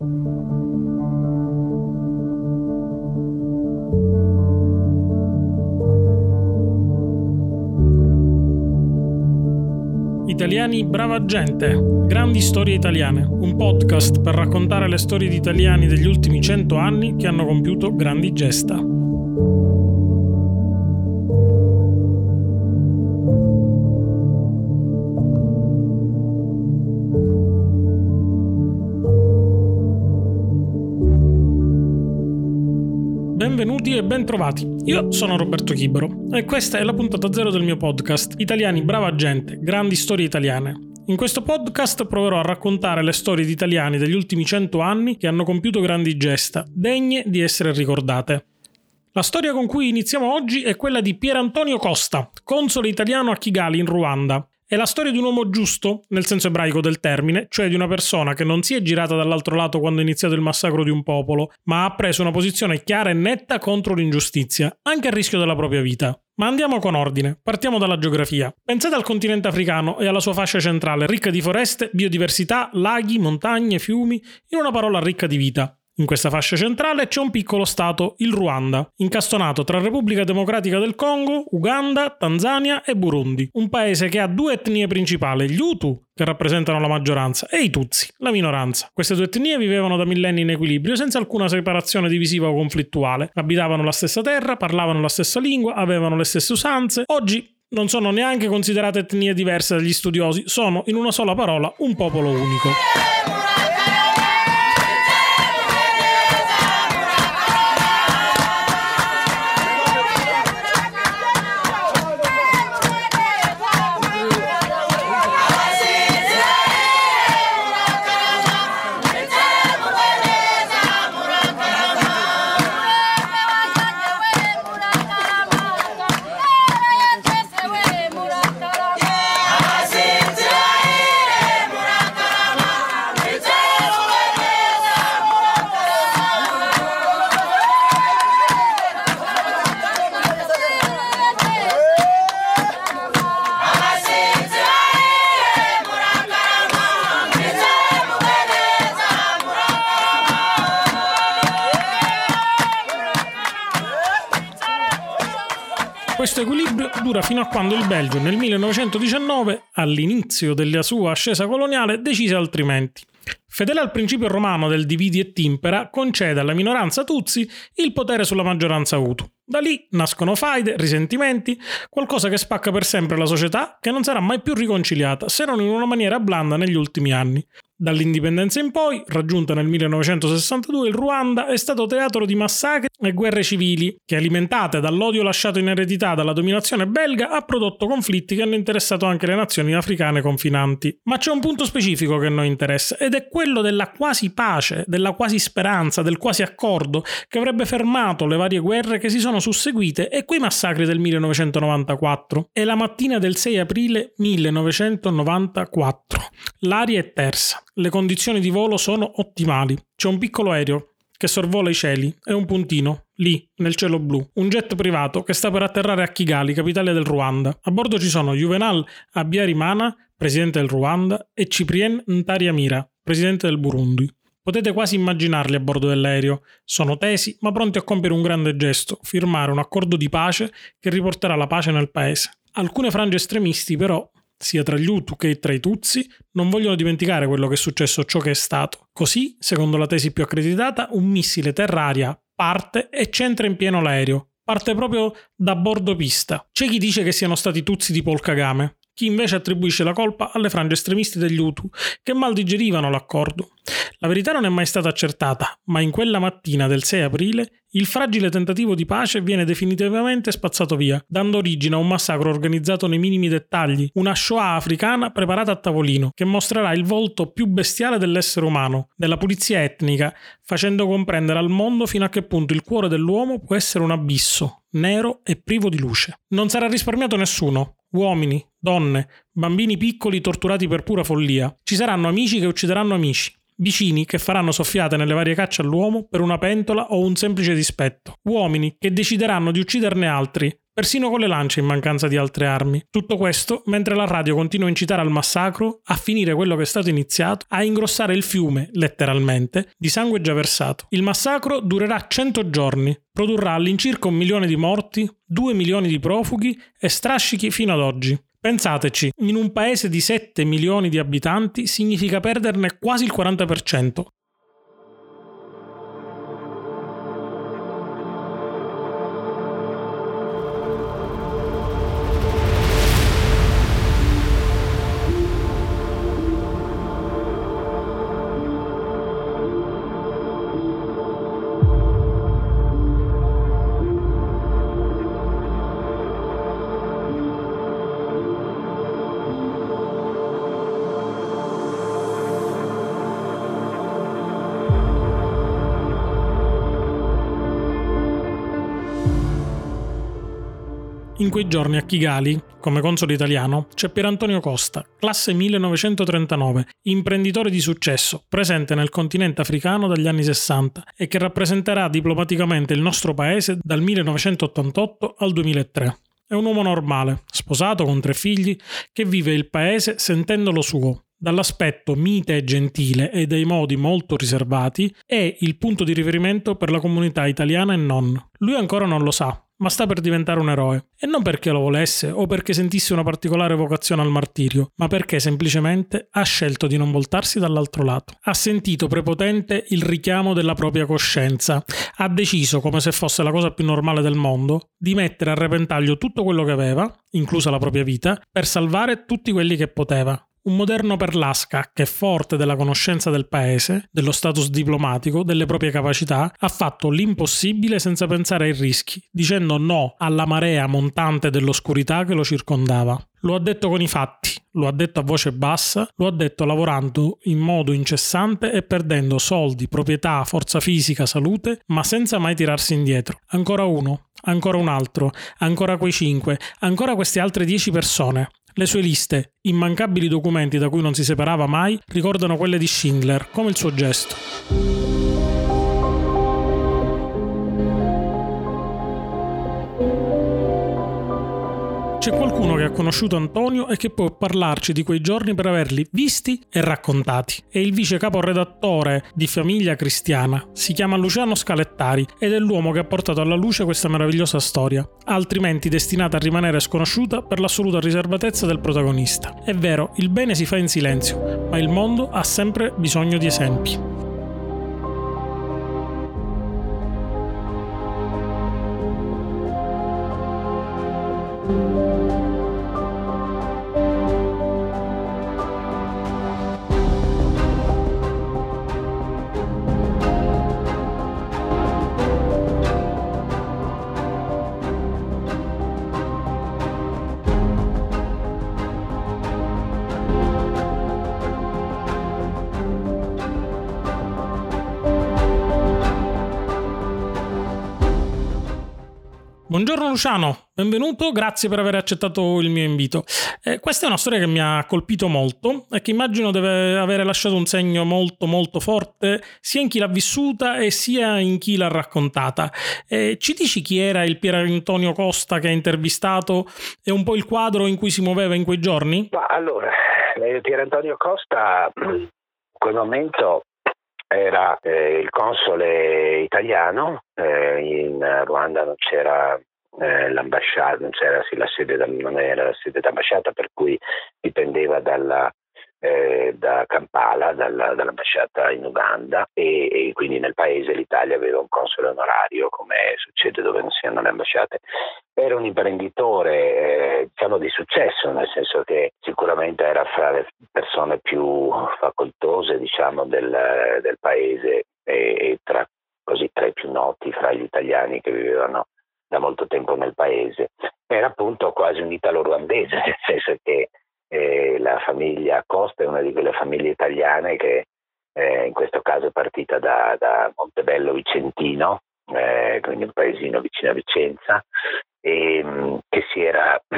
Italiani Brava Gente, Grandi Storie Italiane, un podcast per raccontare le storie di italiani degli ultimi cento anni che hanno compiuto grandi gesta. Bentrovati. Io sono Roberto Chibero e questa è la puntata zero del mio podcast Italiani brava gente, grandi storie italiane. In questo podcast proverò a raccontare le storie di italiani degli ultimi cento anni che hanno compiuto grandi gesta, degne di essere ricordate. La storia con cui iniziamo oggi è quella di Pier Antonio Costa, console italiano a Kigali in Ruanda. È la storia di un uomo giusto, nel senso ebraico del termine, cioè di una persona che non si è girata dall'altro lato quando è iniziato il massacro di un popolo, ma ha preso una posizione chiara e netta contro l'ingiustizia, anche a rischio della propria vita. Ma andiamo con ordine, partiamo dalla geografia. Pensate al continente africano e alla sua fascia centrale, ricca di foreste, biodiversità, laghi, montagne, fiumi, in una parola ricca di vita. In questa fascia centrale c'è un piccolo stato, il Ruanda, incastonato tra Repubblica Democratica del Congo, Uganda, Tanzania e Burundi, un paese che ha due etnie principali, gli Hutu, che rappresentano la maggioranza, e i Tutsi, la minoranza. Queste due etnie vivevano da millenni in equilibrio senza alcuna separazione divisiva o conflittuale. Abitavano la stessa terra, parlavano la stessa lingua, avevano le stesse usanze. Oggi non sono neanche considerate etnie diverse dagli studiosi, sono in una sola parola un popolo unico. Dura fino a quando il Belgio nel 1919, all'inizio della sua ascesa coloniale, decise altrimenti. Fedele al principio romano del dividi e timpera, concede alla minoranza Tutsi il potere sulla maggioranza Hutu. Da lì nascono faide, risentimenti, qualcosa che spacca per sempre la società che non sarà mai più riconciliata, se non in una maniera blanda negli ultimi anni. Dall'indipendenza in poi, raggiunta nel 1962, il Ruanda è stato teatro di massacri e guerre civili che, alimentate dall'odio lasciato in eredità dalla dominazione belga, ha prodotto conflitti che hanno interessato anche le nazioni africane confinanti. Ma c'è un punto specifico che noi interessa ed è quello della quasi pace, della quasi speranza, del quasi accordo che avrebbe fermato le varie guerre che si sono susseguite e quei massacri del 1994. È la mattina del 6 aprile 1994. L'aria è tersa le condizioni di volo sono ottimali. C'è un piccolo aereo che sorvola i cieli e un puntino, lì, nel cielo blu, un jet privato che sta per atterrare a Kigali, capitale del Ruanda. A bordo ci sono Juvenal Abiyarimana, presidente del Ruanda, e Ciprien Ntariamira, presidente del Burundi. Potete quasi immaginarli a bordo dell'aereo. Sono tesi, ma pronti a compiere un grande gesto, firmare un accordo di pace che riporterà la pace nel paese. Alcune frange estremisti, però, sia tra gli Hutu che tra i Tutsi, non vogliono dimenticare quello che è successo, ciò che è stato. Così, secondo la tesi più accreditata, un missile terra-aria parte e centra in pieno l'aereo. Parte proprio da bordo pista. C'è chi dice che siano stati Tutsi di Paul Kagame, chi invece attribuisce la colpa alle frange estremisti degli Hutu, che mal digerivano l'accordo. La verità non è mai stata accertata, ma in quella mattina del 6 aprile il fragile tentativo di pace viene definitivamente spazzato via, dando origine a un massacro organizzato nei minimi dettagli, una Shoah africana preparata a tavolino, che mostrerà il volto più bestiale dell'essere umano, della pulizia etnica, facendo comprendere al mondo fino a che punto il cuore dell'uomo può essere un abisso, nero e privo di luce. Non sarà risparmiato nessuno, uomini, donne, bambini piccoli torturati per pura follia. Ci saranno amici che uccideranno amici, vicini che faranno soffiate nelle varie cacce all'uomo per una pentola o un semplice dispetto, uomini che decideranno di ucciderne altri persino con le lance in mancanza di altre armi. Tutto questo mentre la radio continua a incitare al massacro, a finire quello che è stato iniziato, a ingrossare il fiume, letteralmente, di sangue già versato. Il massacro durerà 100 giorni, produrrà all'incirca un milione di morti, 2 milioni di profughi e strascichi fino ad oggi. Pensateci, in un paese di 7 milioni di abitanti significa perderne quasi il 40%. In quei giorni a Kigali, come console italiano, c'è Pier Antonio Costa, classe 1939, imprenditore di successo, presente nel continente africano dagli anni 60 e che rappresenterà diplomaticamente il nostro paese dal 1988 al 2003. È un uomo normale, sposato con tre figli, che vive il paese sentendolo suo, dall'aspetto mite e gentile e dai modi molto riservati, è il punto di riferimento per la comunità italiana e non. Lui ancora non lo sa, ma sta per diventare un eroe. E non perché lo volesse o perché sentisse una particolare vocazione al martirio, ma perché semplicemente ha scelto di non voltarsi dall'altro lato. Ha sentito prepotente il richiamo della propria coscienza. Ha deciso, come se fosse la cosa più normale del mondo, di mettere a repentaglio tutto quello che aveva, inclusa la propria vita, per salvare tutti quelli che poteva. Un moderno Perlasca che, forte della conoscenza del paese, dello status diplomatico, delle proprie capacità, ha fatto l'impossibile senza pensare ai rischi, dicendo no alla marea montante dell'oscurità che lo circondava. Lo ha detto con i fatti, lo ha detto a voce bassa, lo ha detto lavorando in modo incessante e perdendo soldi, proprietà, forza fisica, salute, ma senza mai tirarsi indietro. Ancora uno, ancora un altro, ancora quei cinque, ancora queste altre dieci persone. Le sue liste, immancabili documenti da cui non si separava mai, ricordano quelle di Schindler, come il suo gesto. C'è qualcuno che ha conosciuto Antonio e che può parlarci di quei giorni per averli visti e raccontati. È il vice caporedattore di Famiglia Cristiana. Si chiama Luciano Scalettari ed è l'uomo che ha portato alla luce questa meravigliosa storia, altrimenti destinata a rimanere sconosciuta per l'assoluta riservatezza del protagonista. È vero, il bene si fa in silenzio, ma il mondo ha sempre bisogno di esempi. Buongiorno Luciano, benvenuto, grazie per aver accettato il mio invito. Eh, questa è una storia che mi ha colpito molto e che immagino deve avere lasciato un segno molto molto forte sia in chi l'ha vissuta e sia in chi l'ha raccontata. Eh, ci dici chi era il Pier Antonio Costa che hai intervistato e un po' il quadro in cui si muoveva in quei giorni? Ma allora, eh, Pier Antonio Costa in quel momento era eh, il console italiano, eh, in Ruanda non c'era eh, l'ambasciata, non c'era sì, la sede, non era la sede d'ambasciata per cui dipendeva dalla, eh, da Kampala, dalla, dall'ambasciata in Uganda e, e, quindi nel paese l'Italia aveva un console onorario come succede dove non si hanno le ambasciate. Era un imprenditore eh, diciamo di successo, nel senso che sicuramente era fra le persone più facoltose diciamo, del, del paese e, e tra, così, tra i più noti fra gli italiani che vivevano da molto tempo nel paese. Era appunto quasi un italo-ruandese, nel senso che eh, la famiglia Costa è una di quelle famiglie italiane che eh, in questo caso è partita da, da Montebello Vicentino, eh, quindi un paesino vicino a Vicenza, e mh, che si era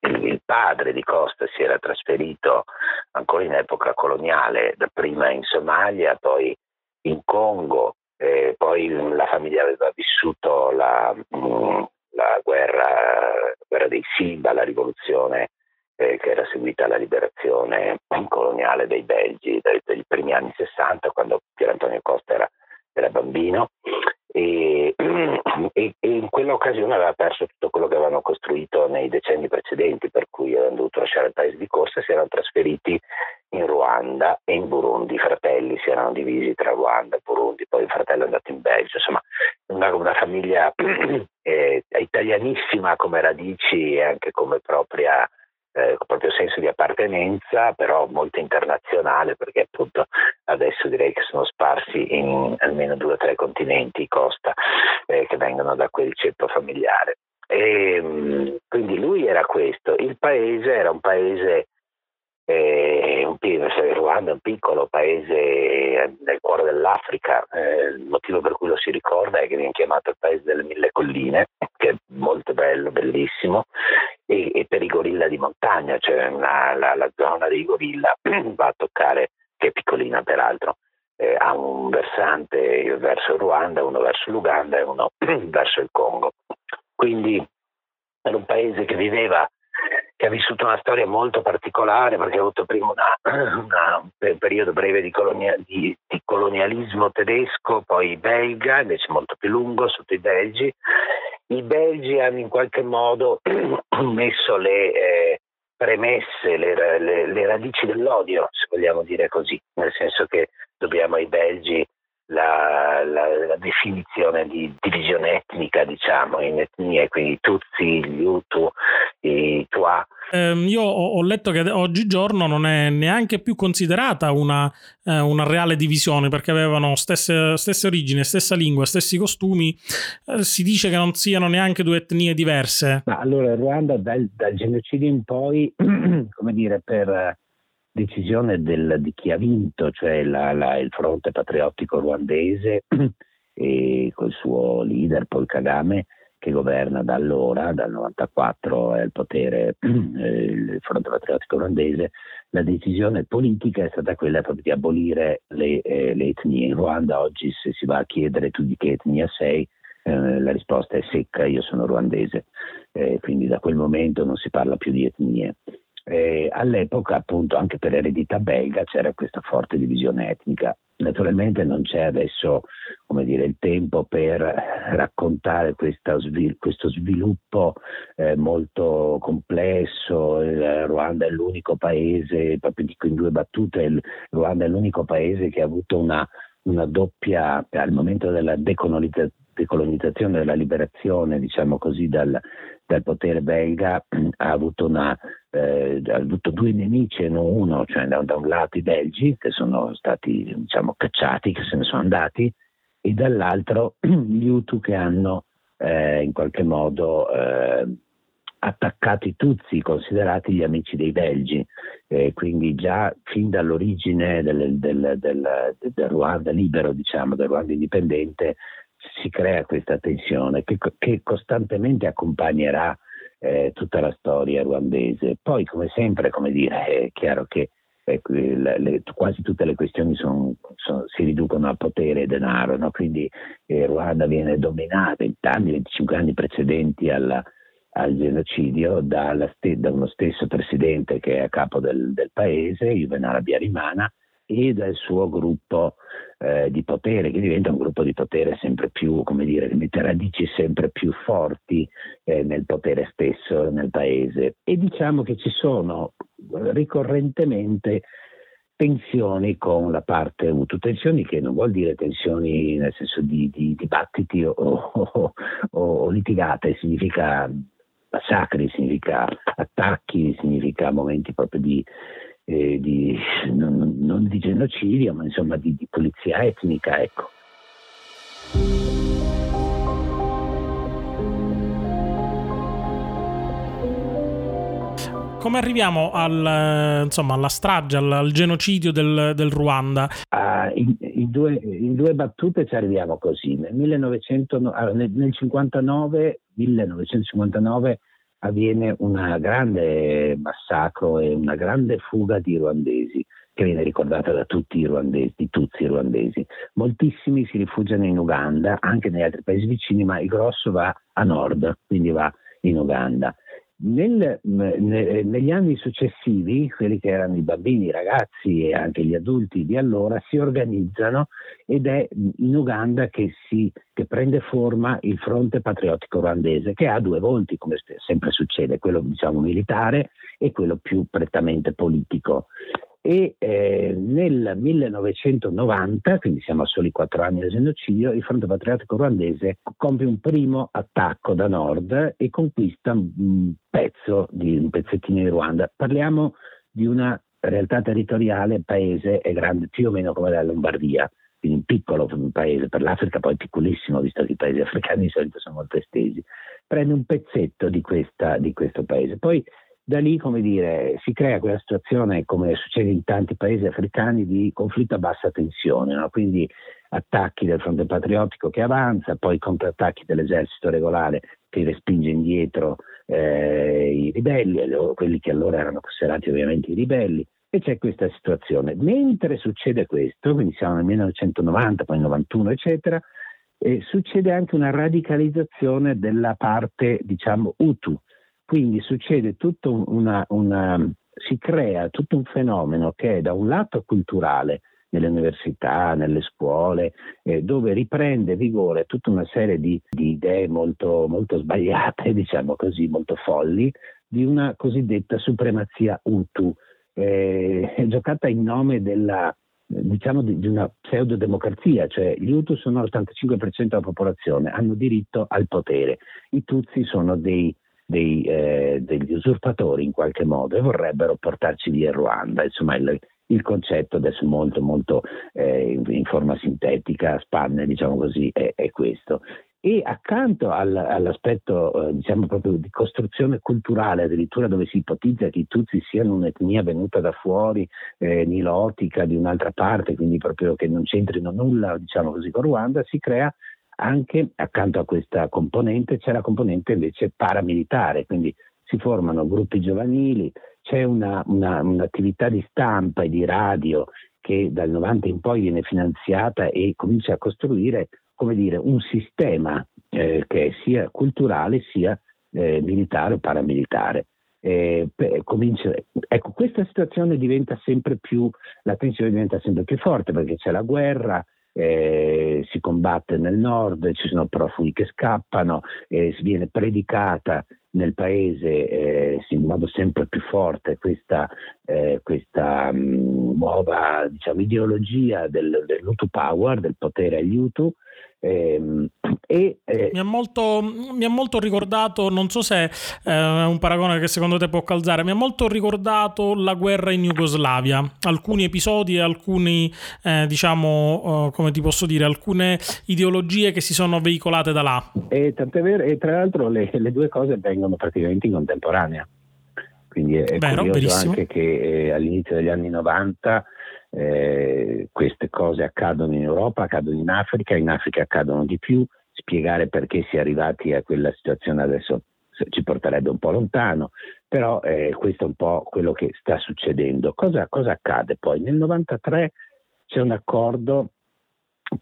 il padre di Costa si era trasferito ancora in epoca coloniale, dapprima in Somalia, poi in Congo, eh, poi la famiglia aveva vissuto la, la guerra, guerra dei Silva, la rivoluzione eh, che era seguita alla liberazione coloniale dei Belgi dai primi anni 60, quando Pier Antonio Costa era, era bambino. E, e, e, in quell'occasione aveva perso tutto quello che avevano costruito nei decenni precedenti, per cui avevano dovuto lasciare il paese di corsa e si erano trasferiti in Ruanda e in Burundi. I fratelli si erano divisi tra Ruanda e Burundi, poi il fratello è andato in Belgio, insomma una, una famiglia eh, italianissima come radici e anche come propria eh, proprio senso di appartenenza, però molto internazionale perché appunto adesso direi che sono sparsi in almeno due o tre continenti costa eh, che vengono da quel ceppo familiare. E, mm, quindi lui era questo, il paese era un paese eh, un, Ruanda è un piccolo paese nel cuore dell'Africa, eh, il motivo per cui lo si ricorda è che viene chiamato il paese delle mille colline, che è molto bello, bellissimo, e, e per i gorilla di montagna, cioè una, la, la, zona dei gorilla va a toccare, che è piccolina peraltro, eh, ha un versante verso Ruanda, uno verso l'Uganda e uno verso il Congo. Quindi era un paese che viveva che ha vissuto una storia molto particolare perché ha avuto prima una, una, un periodo breve di, colonia, di, di, colonialismo tedesco, poi belga, invece molto più lungo sotto i belgi. I belgi hanno in qualche modo messo le eh, premesse, le, le, le radici dell'odio, se vogliamo dire così, nel senso che dobbiamo ai belgi la, la, la, definizione di divisione etnica, diciamo, in etnie, quindi Tutsi, gli Hutu, i Tua. Eh, io ho, ho, letto che oggigiorno non è neanche più considerata una, eh, una reale divisione perché avevano stesse, stesse, origini, stessa lingua, stessi costumi. Eh, si dice che non siano neanche due etnie diverse. Ma allora, Ruanda dal, dal genocidio in poi, come dire, per decisione del, di chi ha vinto, cioè la, la, il fronte patriottico ruandese e col suo leader Paul Kagame che governa da allora, dal 94 è al potere eh, il fronte patriottico ruandese, la decisione politica è stata quella proprio di abolire le, eh, le etnie. In Ruanda oggi se si va a chiedere tu di che etnia sei, eh, la risposta è secca, io sono ruandese, eh, quindi da quel momento non si parla più di etnie eh, all'epoca appunto anche per eredità belga c'era questa forte divisione etnica. Naturalmente non c'è adesso dire, il tempo per raccontare svil- questo sviluppo eh, molto complesso. Il Ruanda è l'unico paese, proprio dico in due battute, il Ruanda è l'unico paese che ha avuto una, una doppia, al momento della decolonizzazione decolonizzazione, della liberazione, diciamo così, dal, dal potere belga, ha avuto, una, eh, ha avuto, due nemici e non uno, cioè da, da, un lato i belgi che sono stati diciamo, cacciati, che se ne sono andati, e dall'altro gli Hutu che hanno eh, in qualche modo eh, attaccato i Tutsi, considerati gli amici dei belgi. Eh, quindi già fin dall'origine del, del, del, del Ruanda libero, diciamo, del Ruanda indipendente, si crea questa tensione che, che costantemente accompagnerà eh, tutta la storia ruandese. Poi, come sempre, come dire, è chiaro che eh, le, le, quasi tutte le questioni son, son, si riducono a potere e denaro, no? quindi eh, Ruanda viene dominata in anni, 25 anni precedenti alla, al genocidio ste, da uno stesso presidente che è a capo del, del paese, Juvenal Abiyarimana, e dal suo gruppo eh, di potere, che diventa un gruppo di potere sempre più, come dire, che mette radici sempre più forti eh, nel potere stesso nel paese. E diciamo che ci sono ricorrentemente tensioni con la parte Hutu, tensioni che non vuol dire tensioni nel senso di, di dibattiti o, o, o litigate, significa massacri, significa attacchi, significa momenti proprio di eh, di, non, non, di genocidio, ma insomma di, di pulizia etnica. Ecco. Come arriviamo al, insomma, alla strage, al, al genocidio del, del Ruanda? Uh, in, in, due, in, due, battute ci arriviamo così. Nel, 1900, nel, nel 59, 1959 avviene un grande massacro e una grande fuga di ruandesi che viene ricordata da tutti i ruandesi, i tutsi ruandesi. Moltissimi si rifugiano in Uganda, anche negli altri paesi vicini, ma il grosso va a nord, quindi va in Uganda. Nel, ne, negli anni successivi, quelli che erano i bambini, i ragazzi e anche gli adulti di allora si organizzano ed è in Uganda che, si, che prende forma il fronte patriottico ruandese, che ha due volti, come sempre succede, quello diciamo militare e quello più prettamente politico e eh, nel 1990, quindi siamo a soli quattro anni del genocidio, il Fronte Patriottico Ruandese compie un primo attacco da nord e conquista un pezzo di un pezzettino di Ruanda. Parliamo di una realtà territoriale, paese è grande più o meno come la Lombardia, quindi un piccolo paese, per l'Africa poi piccolissimo, visto che i paesi africani di solito sono molto estesi, prende un pezzetto di, questa, di questo paese. Poi da lì, come dire, si crea quella situazione, come succede in tanti paesi africani, di conflitto a bassa tensione, no? quindi attacchi del fronte patriottico che avanza, poi contrattacchi dell'esercito regolare che respinge indietro eh, i ribelli, quelli che allora erano considerati ovviamente i ribelli, e c'è questa situazione. Mentre succede questo, quindi siamo nel 1990, poi 91, eccetera, eh, succede anche una radicalizzazione della parte, diciamo, Hutu, quindi succede tutto una, una, si crea tutto un fenomeno che è da un lato culturale, nelle università, nelle scuole, eh, dove riprende vigore tutta una serie di, di idee molto, molto, sbagliate, diciamo così, molto folli, di una cosiddetta supremazia Hutu, eh, giocata in nome della, diciamo di, di una pseudodemocrazia, cioè gli Hutu sono l'85% della popolazione, hanno diritto al potere, i Tutsi sono dei dei, eh, degli usurpatori in qualche modo e vorrebbero portarci via Ruanda. Insomma, il, il concetto adesso molto, molto eh, in forma sintetica, spanne, diciamo così, è, è questo. E accanto al, all'aspetto eh, diciamo proprio di costruzione culturale, addirittura dove si ipotizza che i Tutsi siano un'etnia venuta da fuori, eh, nilotica di un'altra parte, quindi proprio che non c'entrino nulla, diciamo così, con Ruanda, si crea anche accanto a questa componente c'è la componente invece paramilitare, quindi si formano gruppi giovanili, c'è una, una, un'attività di stampa e di radio che dal 90 in poi viene finanziata e comincia a costruire come dire, un sistema eh, che sia culturale sia eh, militare o paramilitare. Eh, comincia, ecco, questa situazione diventa sempre più, la tensione diventa sempre più forte perché c'è la guerra, eh, si combatte nel nord, ci sono profughi che scappano, eh, viene predicata nel paese eh, in modo sempre più forte questa, eh, questa mh, mm, nuova diciamo, ideologia del, dell'Utu Power, del potere agli Utu, Ehm, e, eh, mi, ha molto, mi, ha molto, ricordato, non so se eh, è un paragone che secondo te può calzare, mi ha molto ricordato la guerra in Jugoslavia, alcuni episodi e alcuni, eh, diciamo, uh, come ti posso dire, alcune ideologie che si sono veicolate da là. E, tant'è vero, e tra l'altro le, le due cose vengono praticamente in contemporanea. Quindi è Vero, curioso anche che eh, all'inizio degli anni 90 eh, queste cose accadono in Europa, accadono in Africa, in Africa accadono di più, spiegare perché si è arrivati a quella situazione adesso ci porterebbe un po' lontano, però eh, questo è un po' quello che sta succedendo. Cosa, cosa accade poi? Nel 93 c'è un accordo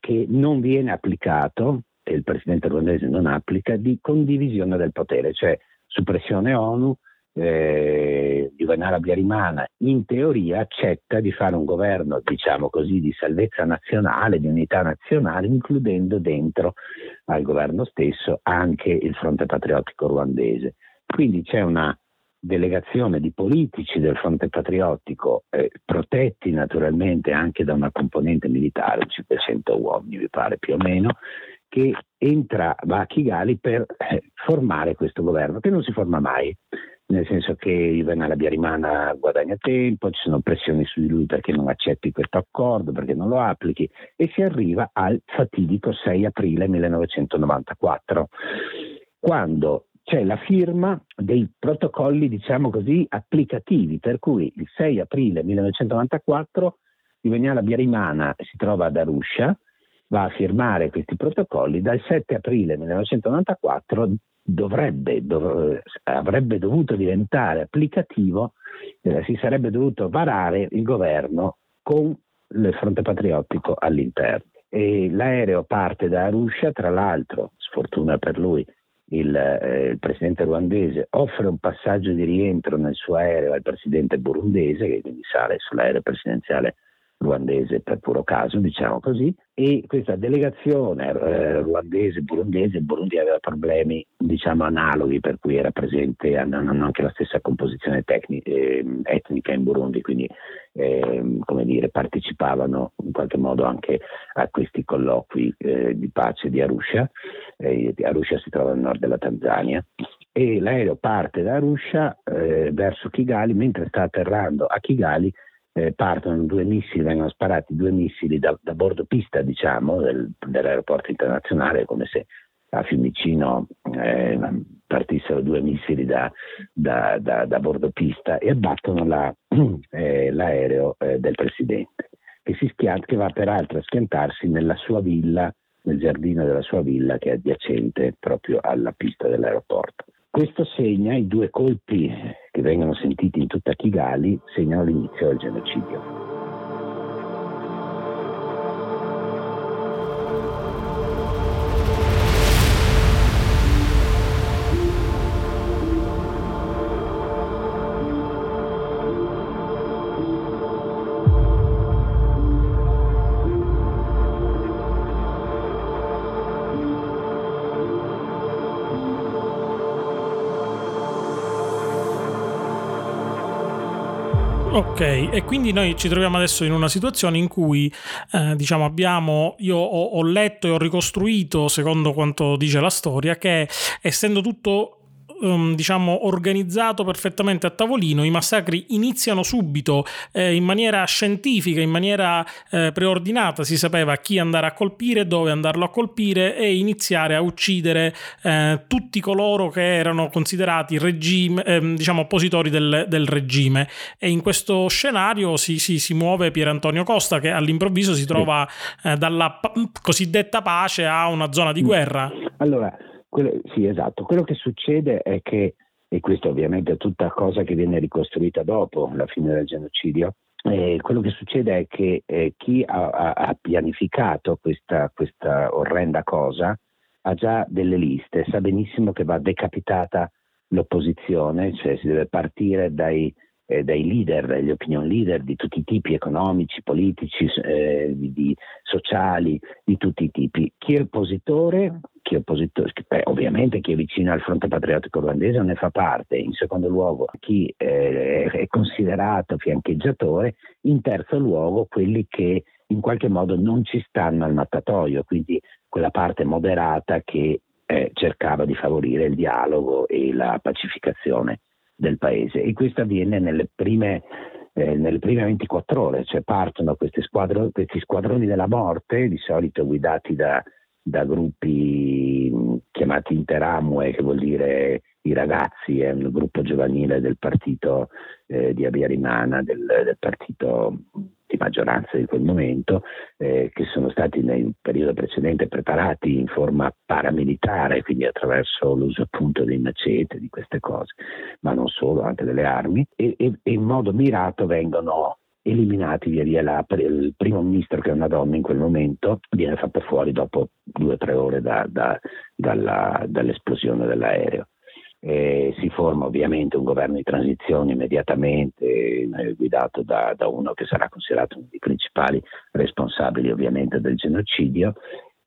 che non viene applicato, e il presidente ruandese non applica, di condivisione del potere, cioè su pressione ONU eh, Juvenal Abiyarimana in teoria accetta di fare un governo, diciamo così, di salvezza nazionale, di unità nazionale, includendo dentro al governo stesso anche il fronte patriottico ruandese. Quindi c'è una delegazione di politici del fronte patriottico, eh, protetti naturalmente anche da una componente militare, 500 uomini mi pare più o meno, che entra, va a Kigali per eh, formare questo governo, che non si forma mai nel senso che Juvenal Biarimana guadagna tempo, ci sono pressioni su di lui perché non accetti questo accordo, perché non lo applichi e si arriva al fatidico 6 aprile 1994, quando c'è la firma dei protocolli, diciamo così, applicativi, per cui il 6 aprile 1994 Juvenal Biarimana si trova ad Arusha, va a firmare questi protocolli, dal 7 aprile 1994 dovrebbe, dov- avrebbe dovuto diventare applicativo, eh, si sarebbe dovuto varare il governo con il fronte patriottico all'interno. E l'aereo parte da Arusha, tra l'altro, sfortuna per lui, il, eh, il, presidente ruandese offre un passaggio di rientro nel suo aereo al presidente burundese, che quindi sale sull'aereo presidenziale ruandese per puro caso, diciamo così, e questa delegazione eh, ruandese, burundese, il Burundi aveva problemi diciamo analoghi per cui era presente hanno anche la stessa composizione tecni, eh, etnica in Burundi, quindi eh, come dire, partecipavano in qualche modo anche a questi colloqui eh, di pace di Arusha. Eh, Arusha si trova nel nord della Tanzania e l'aereo parte da Arusha eh, verso Kigali, mentre sta atterrando a Kigali eh, partono due missili, vengono sparati due missili da, da bordo pista, diciamo, del, dell'aeroporto internazionale, come se a Fiumicino eh, partissero due missili da, da, da, da bordo pista e abbattono la, eh, l'aereo eh, del presidente, che, schianta, che va peraltro a schiantarsi nella sua villa, nel giardino della sua villa che è adiacente proprio alla pista dell'aeroporto. Questo segna i due colpi che vengono sentiti in tutta Kigali, segnano l'inizio del genocidio. Ok, e quindi noi ci troviamo adesso in una situazione in cui, eh, diciamo, abbiamo, io ho, ho letto e ho ricostruito, secondo quanto dice la storia, che essendo tutto um, diciamo, organizzato perfettamente a tavolino, i massacri iniziano subito eh, in maniera scientifica, in maniera eh, preordinata, si sapeva chi andare a colpire, dove andarlo a colpire e iniziare a uccidere eh, tutti coloro che erano considerati regime, ehm, diciamo, oppositori del, del, regime. E in questo scenario si, si, si, muove Pier Antonio Costa che all'improvviso si trova eh, dalla cosiddetta pace a una zona di guerra. Allora, quello, sì, esatto. Quello che succede è che, e questo ovviamente è tutta cosa che viene ricostruita dopo la fine del genocidio, eh, quello che succede è che eh, chi ha, ha, ha pianificato questa, questa, orrenda cosa ha già delle liste, sa benissimo che va decapitata l'opposizione, cioè si deve partire dai, eh, dai leader, gli opinion leader di tutti i tipi, economici, politici, eh, di, di, sociali, di tutti i tipi. Chi è oppositore? Chi è oppositore, beh, ovviamente chi è vicino al fronte patriottico ruandese non ne fa parte, in secondo luogo chi eh, è considerato fiancheggiatore, in terzo luogo quelli che in qualche modo non ci stanno al mattatoio, quindi quella parte moderata che eh, cercava di favorire il dialogo e la pacificazione del paese. E questo avviene nelle prime eh, nelle prime 24 ore, cioè partono squadro, questi squadroni della morte, di solito guidati da da gruppi chiamati Interamue, che vuol dire i ragazzi, è un gruppo giovanile del partito eh, di Abiyarimana, del, del partito di maggioranza di quel momento, eh, che sono stati nel periodo precedente preparati in forma paramilitare, quindi attraverso l'uso appunto dei macete, di queste cose, ma non solo, anche delle armi, e, e, e in modo mirato vengono eliminati via via la, il primo ministro che è una donna in quel momento viene fatto fuori dopo due o tre ore da, da, dalla, dall'esplosione dell'aereo. E si forma ovviamente un governo di transizione immediatamente eh, guidato da, da, uno che sarà considerato uno dei principali responsabili ovviamente del genocidio.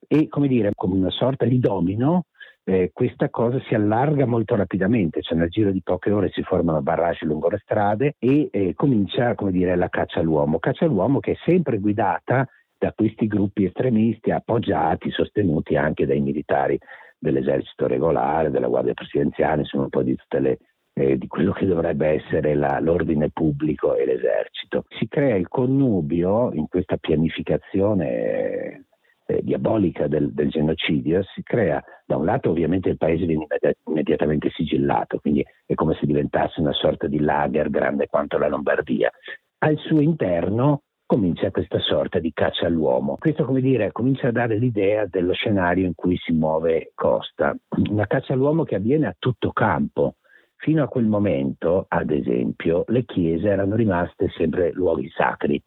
E come dire come una sorta di domino eh, questa cosa si allarga molto rapidamente, cioè nel giro di poche ore si formano barraggi lungo le strade e eh, comincia come dire, la caccia all'uomo, caccia all'uomo che è sempre guidata da questi gruppi estremisti appoggiati, sostenuti anche dai militari dell'esercito regolare, della guardia presidenziale, insomma un po' di tutte le, eh, di quello che dovrebbe essere la, l'ordine pubblico e l'esercito. Si crea il connubio in questa pianificazione eh, diabolica del, del, genocidio, si crea da un lato ovviamente il paese viene immediatamente sigillato, quindi è come se diventasse una sorta di lager grande quanto la Lombardia. Al suo interno comincia questa sorta di caccia all'uomo. Questo, come dire, comincia a dare l'idea dello scenario in cui si muove Costa. Una caccia all'uomo che avviene a tutto campo. Fino a quel momento, ad esempio, le chiese erano rimaste sempre luoghi sacri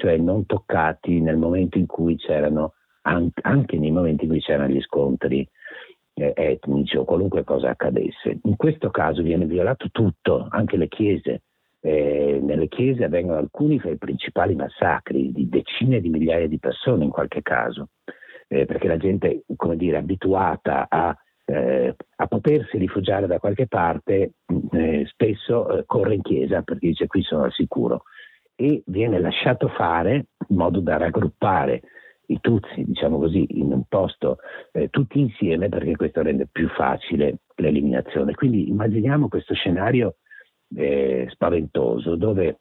cioè non toccati nel momento in cui c'erano, anche nei momenti in cui c'erano gli scontri eh, etnici o qualunque cosa accadesse. In questo caso viene violato tutto, anche le chiese. Eh, nelle chiese avvengono alcuni fra i principali massacri di decine di migliaia di persone in qualche caso, eh, perché la gente, come dire, abituata a, eh, a potersi rifugiare da qualche parte, eh, spesso eh, corre in chiesa perché dice qui sono al sicuro e viene lasciato fare in modo da raggruppare i Tutsi, diciamo così, in un posto eh, tutti insieme perché questo rende più facile l'eliminazione. Quindi immaginiamo questo scenario eh, spaventoso dove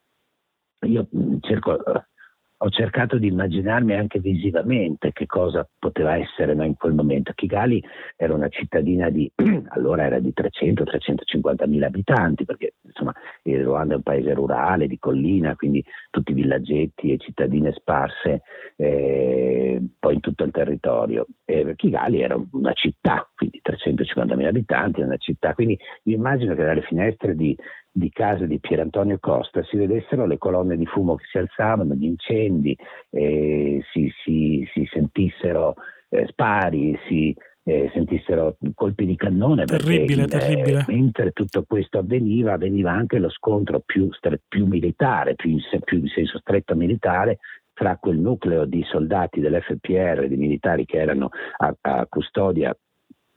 io mm, cerco ho cercato di immaginarmi anche visivamente che cosa poteva essere no, in quel momento. Kigali era una cittadina di, allora era di 300-350 mila abitanti, perché insomma il Ruanda è un paese rurale, di collina, quindi tutti villaggetti e cittadine sparse eh, poi in tutto il territorio. E Kigali era una città, quindi 350 mila abitanti, una città, quindi vi immagino che dalle finestre di di casa di Pierantonio Costa si vedessero le colonne di fumo che si alzavano, gli incendi, eh, si, si, si, sentissero eh, spari, si eh, sentissero colpi di cannone. Terribile, perché, terribile. mentre tutto questo avveniva, avveniva anche lo scontro più, più militare, più in, più in senso stretto militare, tra quel nucleo di soldati dell'FPR, di militari che erano a, a custodia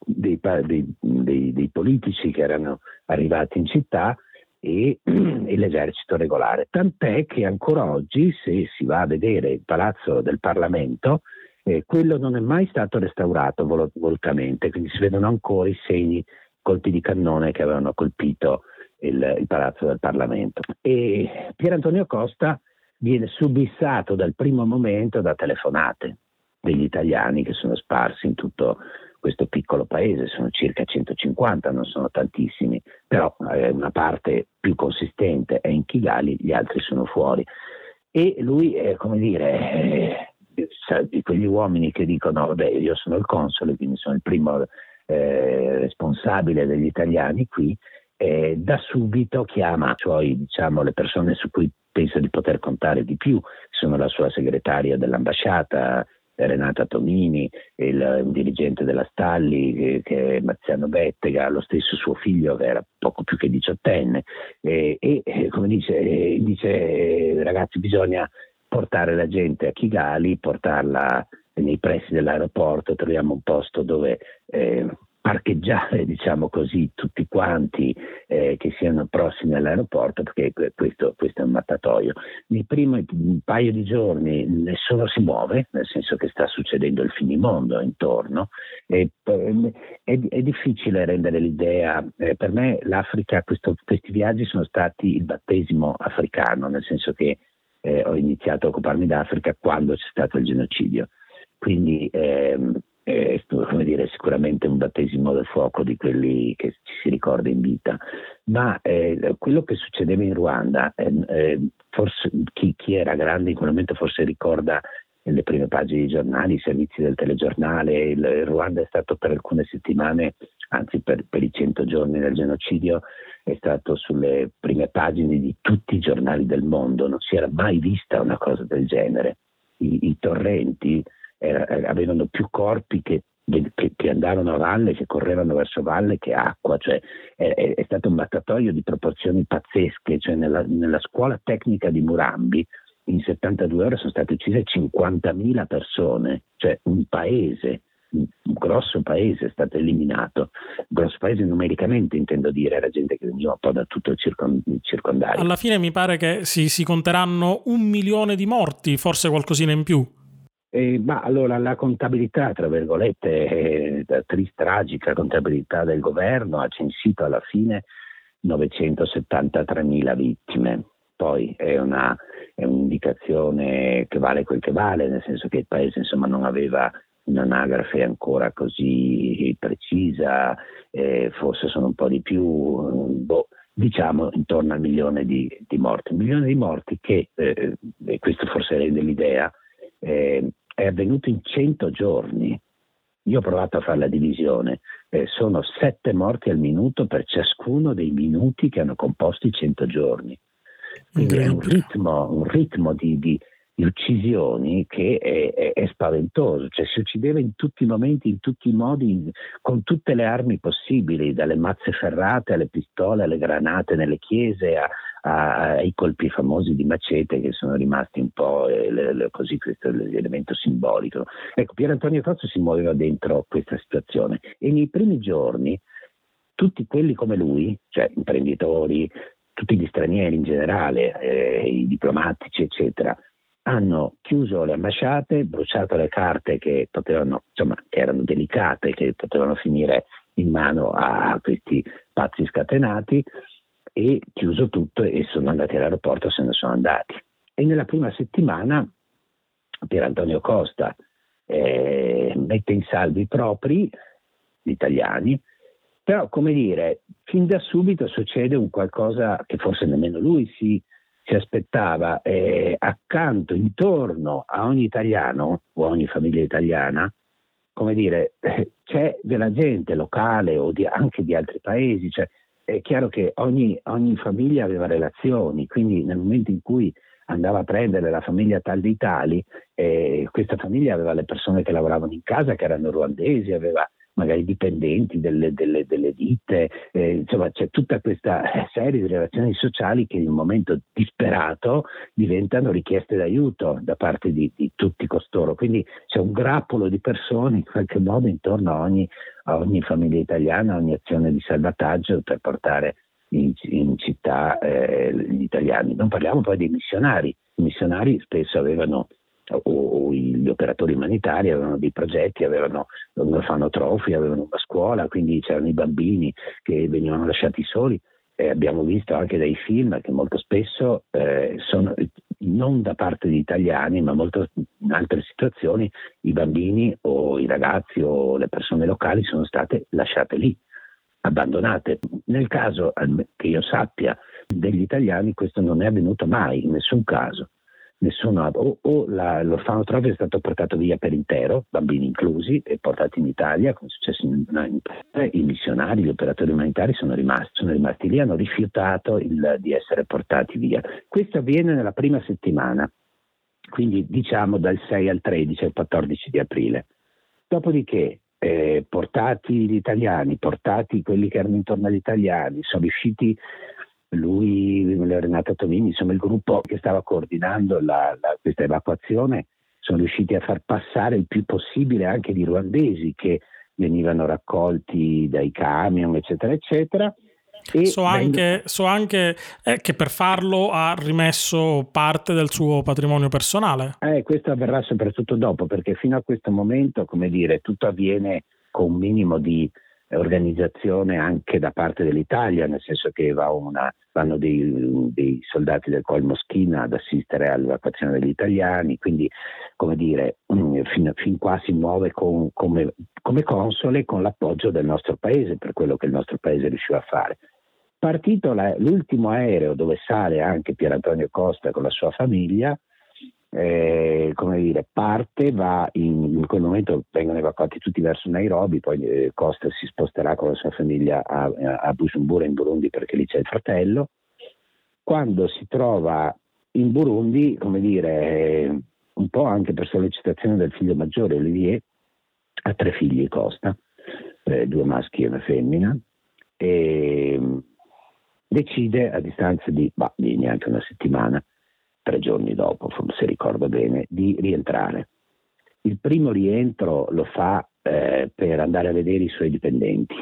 dei, dei, dei, dei, politici che erano arrivati in città e, e, l'esercito regolare. Tant'è che ancora oggi, se si va a vedere il palazzo del Parlamento, eh, quello non è mai stato restaurato vol- volutamente, quindi si vedono ancora i segni, colpi di cannone che avevano colpito il, il palazzo del Parlamento. E Pier Antonio Costa viene subissato dal primo momento da telefonate degli italiani che sono sparsi in tutto questo piccolo paese, sono circa 150, non sono tantissimi, però eh, una parte più consistente è in Kigali, gli altri sono fuori. E lui, è, come dire, eh, di quegli uomini che dicono, vabbè, io sono il console, quindi sono il primo eh, responsabile degli italiani qui, eh, da subito chiama cioè, diciamo, le persone su cui pensa di poter contare di più, sono la sua segretaria dell'ambasciata, Renata Tomini, il, dirigente della Stalli che, che, è Mazziano Bettega, lo stesso suo figlio che era poco più che diciottenne. E, e come dice, dice ragazzi bisogna portare la gente a Kigali, portarla nei pressi dell'aeroporto, troviamo un posto dove eh, parcheggiare, diciamo così, tutti quanti eh, che siano prossimi all'aeroporto, perché questo, questo, è un mattatoio. Nei primi paio di giorni nessuno si muove, nel senso che sta succedendo il finimondo intorno, e, è, è, difficile rendere l'idea, eh, per me l'Africa, questo, questi viaggi sono stati il battesimo africano, nel senso che eh, ho iniziato a occuparmi d'Africa quando c'è stato il genocidio. Quindi ehm, è come dire, sicuramente un battesimo del fuoco di quelli che ci si ricorda in vita, ma eh, quello che succedeva in Ruanda, eh, eh, forse chi, chi, era grande in quel momento forse ricorda le prime pagine dei giornali, i servizi del telegiornale, il, il Ruanda è stato per alcune settimane, anzi per, per i cento giorni del genocidio, è stato sulle prime pagine di tutti i giornali del mondo, non si era mai vista una cosa del genere. I, i torrenti era, avevano più corpi che, che, che, andavano a valle, che correvano verso valle che acqua, cioè è, è, è stato un battatoio di proporzioni pazzesche, cioè nella, nella scuola tecnica di Murambi in 72 ore sono state uccise 50.000 persone, cioè un paese un grosso paese è stato eliminato, un grosso paese numericamente intendo dire, era gente che veniva un po' da tutto il, circondario. Alla fine mi pare che si, si conteranno un milione di morti, forse qualcosina in più. Eh, ma allora la contabilità, tra virgolette, eh, triste, tragica contabilità del governo ha censito alla fine 973.000 vittime. Poi è, una, è, un'indicazione che vale quel che vale, nel senso che il paese insomma, non aveva un'anagrafe ancora così precisa, eh, forse sono un po' di più, boh, diciamo intorno al milione di, di morti. Un milione di morti che, eh, e questo forse rende l'idea, eh, è avvenuto in 100 giorni. Io ho provato a fare la divisione, eh, sono 7 morti al minuto per ciascuno dei minuti che hanno composto i 100 giorni. Quindi è un ritmo, un ritmo di, di, di uccisioni che è, è, è, spaventoso, cioè si uccideva in tutti i momenti, in tutti i modi, con tutte le armi possibili, dalle mazze ferrate alle pistole, alle granate nelle chiese, a, ai colpi famosi di macete che sono rimasti un po' eh, le, le, così questo l'elemento simbolico. Ecco, Pier Antonio Cozzo si muoveva dentro questa situazione e nei primi giorni tutti quelli come lui, cioè imprenditori, tutti gli stranieri in generale, eh, i diplomatici, eccetera, hanno chiuso le ambasciate, bruciato le carte che potevano, insomma, che erano delicate, che potevano finire in mano a questi pazzi scatenati e chiuso tutto e sono andati all'aeroporto se ne sono andati. E nella prima settimana Pier Antonio Costa eh, mette in salvo i propri, gli italiani, però come dire, fin da subito succede un qualcosa che forse nemmeno lui si si aspettava eh, accanto, intorno a ogni italiano o a ogni famiglia italiana, come dire, eh, c'è della gente locale o di, anche di altri paesi, cioè, è chiaro che ogni, ogni, famiglia aveva relazioni, quindi nel momento in cui andava a prendere la famiglia tal dei tali, eh, questa famiglia aveva le persone che lavoravano in casa, che erano ruandesi, aveva magari dipendenti delle, delle, delle ditte, eh, insomma c'è tutta questa serie di relazioni sociali che in un momento disperato diventano richieste d'aiuto da parte di, di tutti costoro. Quindi c'è un grappolo di persone in qualche modo intorno a ogni, a ogni famiglia italiana, a ogni azione di salvataggio per portare in, in città eh, gli italiani. Non parliamo poi dei missionari. I missionari spesso avevano o gli operatori umanitari avevano dei progetti, avevano un orfanotrofio, avevano una scuola, quindi c'erano i bambini che venivano lasciati soli. Eh, abbiamo visto anche dai film che molto spesso eh, sono non da parte di italiani, ma molto in altre situazioni i bambini o i ragazzi o le persone locali sono state lasciate lì, abbandonate. Nel caso che io sappia degli italiani questo non è avvenuto mai, in nessun caso nessuno o, o la, l'orfanotrofio è stato portato via per intero, bambini inclusi, e portati in Italia, come è successo in, in, i missionari, gli operatori umanitari sono rimasti, sono rimasti lì, hanno rifiutato il, di essere portati via. Questo avviene nella prima settimana, quindi diciamo dal 6 al 13, al 14 di aprile. Dopodiché eh, portati gli italiani, portati quelli che erano intorno agli italiani, sono riusciti lui, Renato Tonini, insomma il gruppo che stava coordinando la, la, questa evacuazione, sono riusciti a far passare il più possibile anche di ruandesi che venivano raccolti dai camion, eccetera, eccetera. So anche, so anche eh, che per farlo ha rimesso parte del suo patrimonio personale. Eh, questo avverrà soprattutto dopo, perché fino a questo momento, come dire, tutto avviene con un minimo di organizzazione anche da parte dell'Italia, nel senso che va una, vanno dei, dei, soldati del Col Moschina ad assistere all'evacuazione degli italiani, quindi come dire, mm, fin, fin qua si muove con, come, come console con l'appoggio del nostro paese per quello che il nostro paese riusciva a fare. Partito la, l'ultimo aereo dove sale anche Pier Antonio Costa con la sua famiglia, eh, come dire, parte, va in, in, quel momento vengono evacuati tutti verso Nairobi, poi eh, Costa si sposterà con la sua famiglia a, a Bujumbura in Burundi perché lì c'è il fratello. Quando si trova in Burundi, come dire, un po' anche per sollecitazione del figlio maggiore Olivier, ha tre figli Costa, eh, due maschi e una femmina, e decide a distanza di, bah, di neanche una settimana tre giorni dopo, se ricordo bene, di rientrare. Il primo rientro lo fa eh, per andare a vedere i suoi dipendenti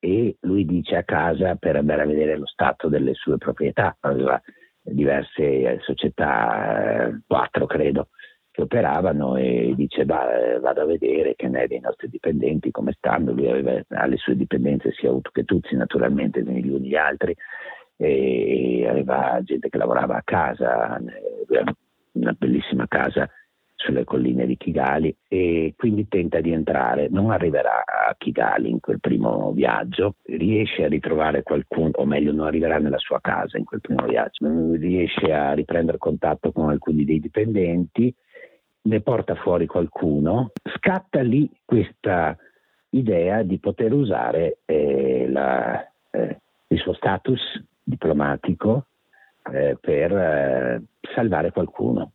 e lui dice a casa per andare a vedere lo stato delle sue proprietà, aveva diverse eh, società, eh, quattro credo, che operavano e dice bah, vado a vedere che ne è dei nostri dipendenti, come stanno, lui aveva alle sue dipendenze sia Utu che Tuzzi naturalmente, gli uni gli altri, e aveva gente che lavorava a casa, una bellissima casa sulle colline di Kigali e quindi tenta di entrare, non arriverà a Kigali in quel primo viaggio, riesce a ritrovare qualcuno, o meglio non arriverà nella sua casa in quel primo viaggio, riesce a riprendere contatto con alcuni dei dipendenti, ne porta fuori qualcuno, scatta lì questa idea di poter usare eh, la, eh, il suo status diplomatico eh, per eh, salvare qualcuno.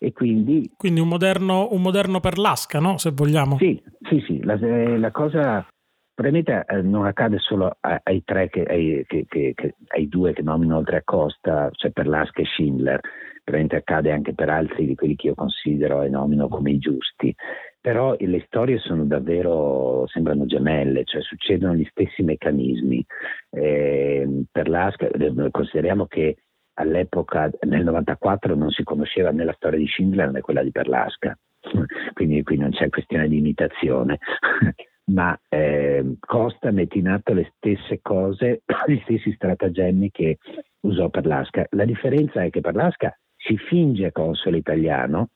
E quindi, quindi un, moderno, un moderno per l'Asca, no? se vogliamo. Sì, sì, sì. La, eh, la cosa probabilmente eh, non accade solo ai, tre che, ai, che, che, ai, due che nomino oltre a Costa, cioè per Lasca e Schindler, probabilmente accade anche per altri di quelli che io considero e nomino come i giusti. Però le storie sono davvero, sembrano gemelle, cioè succedono gli stessi meccanismi. Eh, per Lasca, consideriamo che all'epoca, nel 94, non si conosceva né la storia di Schindler né quella di Perlasca, quindi qui non c'è questione di imitazione, ma eh, Costa mette in atto le stesse cose, gli stessi stratagemmi che usò Perlasca. La differenza è che Perlasca si finge console italiano,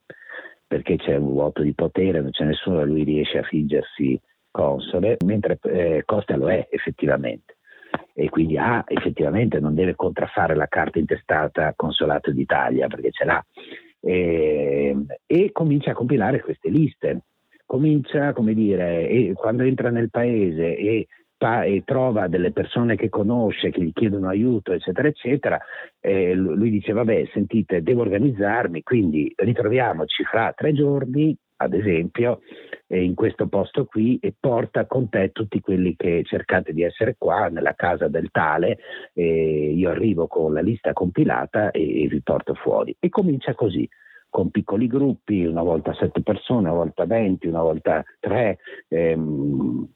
perché c'è un vuoto di potere, non c'è nessuno, lui riesce a fingersi console, mentre eh, Costa lo è effettivamente. E quindi ha effettivamente non deve contraffare la carta intestata Consolato d'Italia perché ce l'ha. E, e comincia a compilare queste liste. Comincia come dire quando entra nel paese e e trova delle persone che conosce, che gli chiedono aiuto, eccetera, eccetera, eh, lui dice, vabbè, sentite, devo organizzarmi, quindi ritroviamoci fra tre giorni ad esempio, eh, in questo posto qui e porta con te tutti quelli che cercate di essere qua nella casa del tale, eh, io arrivo con la lista compilata e, e vi porto fuori. E comincia così con piccoli gruppi, una volta sette persone, una volta venti, una volta tre, ehm,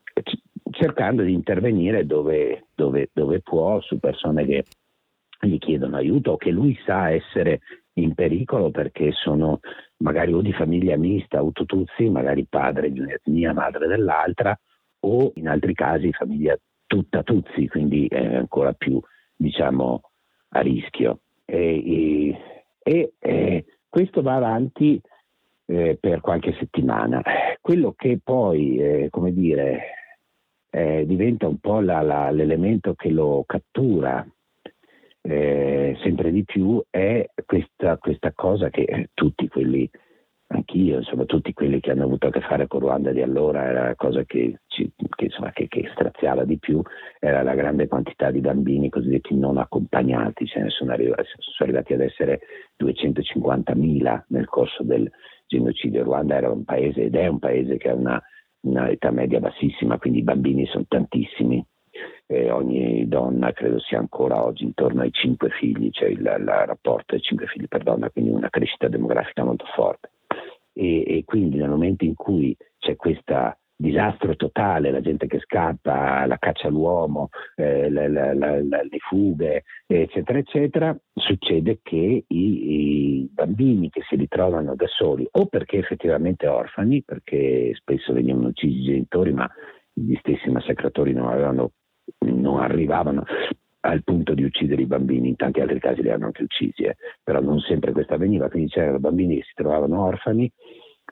cercando di intervenire dove, dove, dove, può su persone che gli chiedono aiuto o che lui sa essere in pericolo perché sono magari o di famiglia mista, autotuzzi, magari padre di un'etnia, madre dell'altra, o in altri casi famiglia tutta tuzzi, quindi ancora più diciamo a rischio. E, e, e questo va avanti eh, per qualche settimana. Quello che poi, eh, come dire, eh, diventa un po' la, la, l'elemento che lo cattura eh, sempre di più è questa, questa cosa che tutti quelli, anch'io, insomma, tutti quelli che hanno avuto a che fare con Ruanda di allora, era la cosa che, ci, che, insomma, che, che straziava di più, era la grande quantità di bambini cosiddetti non accompagnati, ce ne sono, arrivati, sono arrivati ad essere 250.000 nel corso del genocidio. Ruanda era un paese ed è un paese che ha una, una età media bassissima, quindi i bambini sono tantissimi eh, ogni donna credo sia ancora oggi intorno ai cinque figli, cioè il, il rapporto è 5 figli per donna, quindi una crescita demografica molto forte. E, e quindi nel momento in cui c'è questo disastro totale, la gente che scappa, la caccia all'uomo, eh, la, la, la, le fughe, eccetera, eccetera, succede che i, i, bambini che si ritrovano da soli o perché effettivamente orfani, perché spesso venivano uccisi i genitori, ma gli stessi massacratori non avevano non arrivavano al punto di uccidere i bambini, in tanti altri casi li hanno anche uccisi, eh. però non sempre questo avveniva, quindi c'erano bambini che si trovavano orfani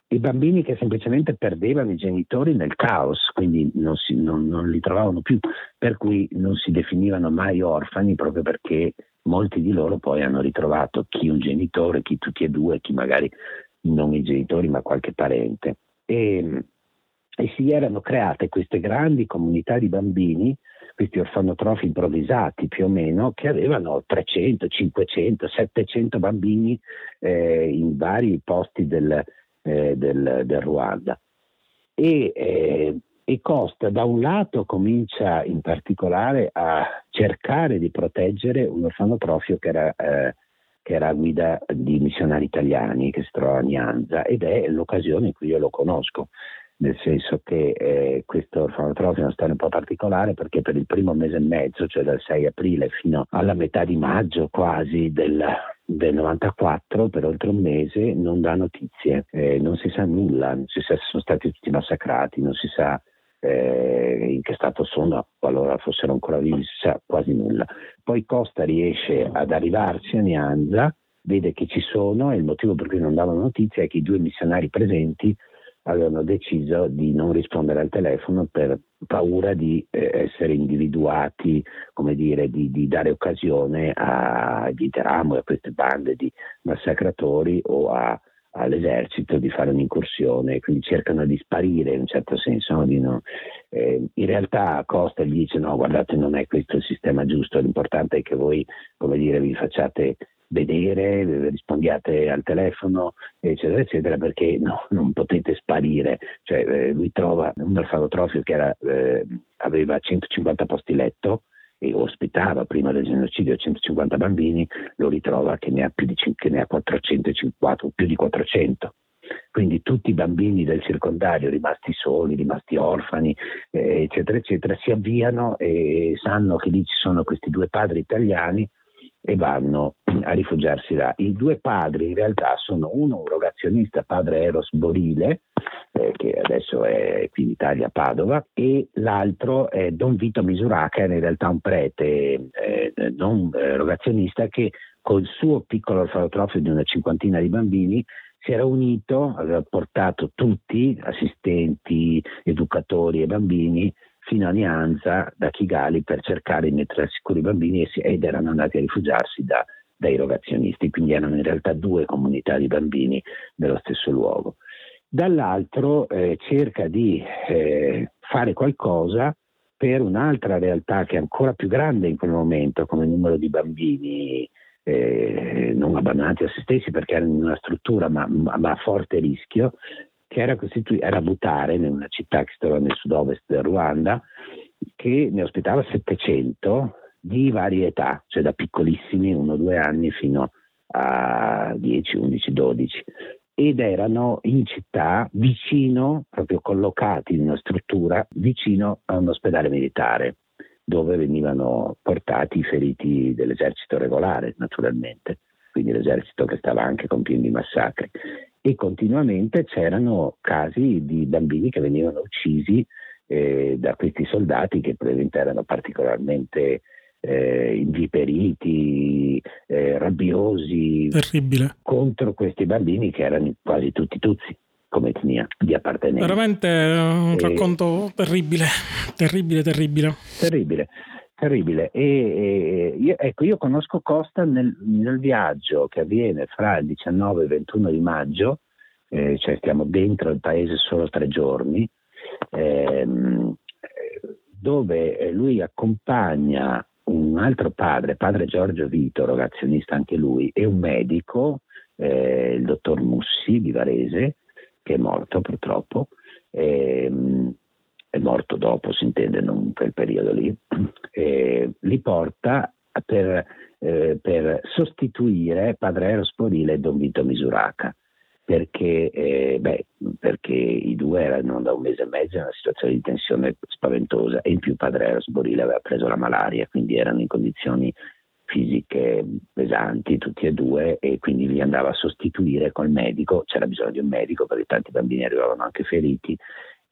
e bambini che semplicemente perdevano i genitori nel caos, quindi non, si, non, non li trovavano più, per cui non si definivano mai orfani proprio perché molti di loro poi hanno ritrovato chi un genitore, chi tutti e due, chi magari non i genitori ma qualche parente. E, e si erano create queste grandi comunità di bambini questi orfanotrofi improvvisati più o meno, che avevano 300, 500, 700 bambini eh, in vari posti del, eh, del, del Ruanda. E, eh, e, Costa da un lato comincia in particolare a cercare di proteggere un orfanotrofio che era, eh, che era a guida di missionari italiani che si trova a Nianza ed è l'occasione in cui io lo conosco nel senso che eh, questo orfanotrofio è una storia un po' particolare perché per il primo mese e mezzo, cioè dal 6 aprile fino alla metà di maggio quasi del, del 94, per oltre un mese, non dà notizie, eh, non si sa nulla, non si sa se sono stati tutti massacrati, non si sa eh, in che stato sono, qualora fossero ancora vivi, si sa quasi nulla. Poi Costa riesce ad arrivarsi a Nianza, vede che ci sono e il motivo per cui non davano notizie è che i due missionari presenti avevano deciso di non rispondere al telefono per paura di eh, essere individuati, come dire, di, di dare occasione agli Teramo e a queste bande di massacratori o a, all'esercito di fare un'incursione, quindi cercano di sparire in un certo senso. No? Non, eh, in realtà Costa gli dice no, guardate non è questo il sistema giusto, l'importante è che voi come dire, vi facciate vedere, rispondiate al telefono, eccetera, eccetera, perché no, non potete sparire. Cioè, eh, lui trova un orfanotrofio che era, eh, aveva 150 posti letto e ospitava prima del genocidio 150 bambini, lo ritrova che ne ha, più di, che ne ha 450 o più di 400. Quindi tutti i bambini del circondario rimasti soli, rimasti orfani, eh, eccetera, eccetera, si avviano e sanno che lì ci sono questi due padri italiani e vanno a rifugiarsi là. I due padri in realtà sono uno un rogazionista, padre Eros Borile, eh, che adesso è qui in Italia a Padova, e l'altro è Don Vito Misuraca, in realtà un prete eh, non eh, rogazionista che col suo piccolo orfanotrofio di una cinquantina di bambini si era unito, aveva portato tutti, assistenti, educatori e bambini, fino a Nianza da Kigali per cercare di mettere al sicuro i bambini ed erano andati a rifugiarsi da, dai rogazionisti, quindi erano in realtà due comunità di bambini nello stesso luogo. Dall'altro eh, cerca di eh, fare qualcosa per un'altra realtà che è ancora più grande in quel momento come numero di bambini eh, non abbandonati a se stessi perché erano in una struttura ma, ma a forte rischio, che era, costitui- era Butare, una città che si trova nel sud-ovest del Ruanda, che ne ospitava 700 di varie età, cioè da piccolissimi, 1-2 anni, fino a 10, 11, 12. Ed erano in città vicino, proprio collocati in una struttura vicino a un ospedale militare, dove venivano portati i feriti dell'esercito regolare, naturalmente, quindi l'esercito che stava anche compiendo i massacri e continuamente c'erano casi di bambini che venivano uccisi eh, da questi soldati che probabilmente erano particolarmente eh, inviperiti, eh, rabbiosi Terribile. contro questi bambini che erano quasi tutti tuzzi come etnia di appartenenza. Veramente un racconto terribile, terribile, terribile. Terribile terribile. E, e io, ecco, io conosco Costa nel, nel, viaggio che avviene fra il 19 e il 21 di maggio, eh, cioè stiamo dentro il paese solo tre giorni, ehm, dove lui accompagna un altro padre, padre Giorgio Vito, ragazionista anche lui, e un medico, eh, il dottor Mussi di Varese, che è morto purtroppo. Ehm, è morto dopo, si intende, non quel periodo lì, eh, li porta per, eh, per, sostituire padre Eros Sporile e Don Vito Misuraca, perché, eh, beh, perché, i due erano da un mese e mezzo in una situazione di tensione spaventosa e in più padre Eros Sporile aveva preso la malaria, quindi erano in condizioni fisiche pesanti tutti e due e quindi li andava a sostituire col medico, c'era bisogno di un medico perché tanti bambini arrivavano anche feriti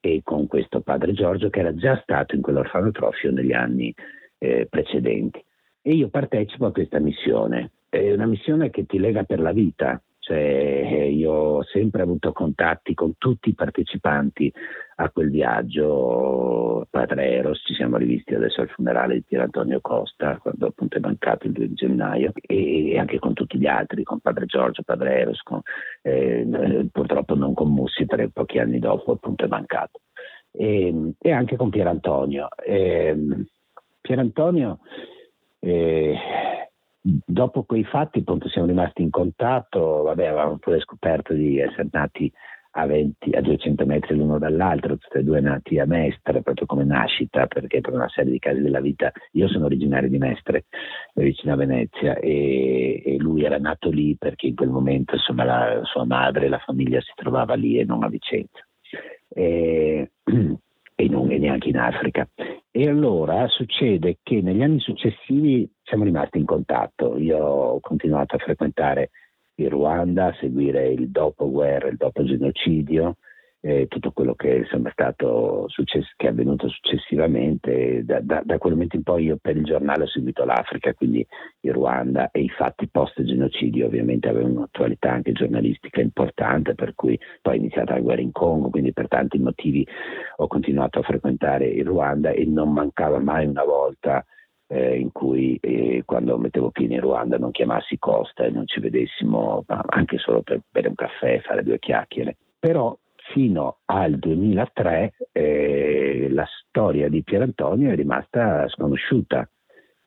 e con questo padre Giorgio che era già stato in quell'orfanotrofio negli anni eh, precedenti. E io partecipo a questa missione, è una missione che ti lega per la vita, cioè, eh, io ho sempre avuto contatti con tutti i partecipanti a quel viaggio. Padre Eros, ci siamo rivisti adesso al funerale di Pier Antonio Costa, quando appunto è mancato il 2 gennaio, e anche con tutti gli altri, con Padre Giorgio, Padre Eros, con, eh, purtroppo non con Mussi perché pochi anni dopo appunto è mancato. E, e anche con Pier Antonio. E, Pier Antonio eh, dopo quei fatti appunto siamo rimasti in contatto, vabbè, avevamo pure scoperto di essere nati a, 20, a 200 metri l'uno dall'altro, tutti e due nati a Mestre, proprio come nascita, perché per una serie di casi della vita, io sono originario di Mestre, vicino a Venezia, e, e lui era nato lì perché in quel momento insomma, la sua madre e la famiglia si trovava lì e non a Vicenza. E, e non e neanche in Africa. E allora succede che negli anni successivi siamo rimasti in contatto. Io ho continuato a frequentare il Ruanda, a seguire il dopoguerra, il dopo genocidio, eh, tutto quello che success- che è avvenuto successivamente. Da, da, da, quel momento in poi io per il giornale ho seguito l'Africa, quindi il Ruanda e i fatti post-genocidio ovviamente avevano un'attualità anche giornalistica importante, per cui poi è iniziata la guerra in Congo, quindi per tanti motivi ho continuato a frequentare il Ruanda e non mancava mai una volta eh, in cui eh, quando mettevo piede in Ruanda non chiamassi Costa e non ci vedessimo anche solo per bere un caffè e fare due chiacchiere. Però fino al 2003 eh, la storia di Pier Antonio è rimasta sconosciuta.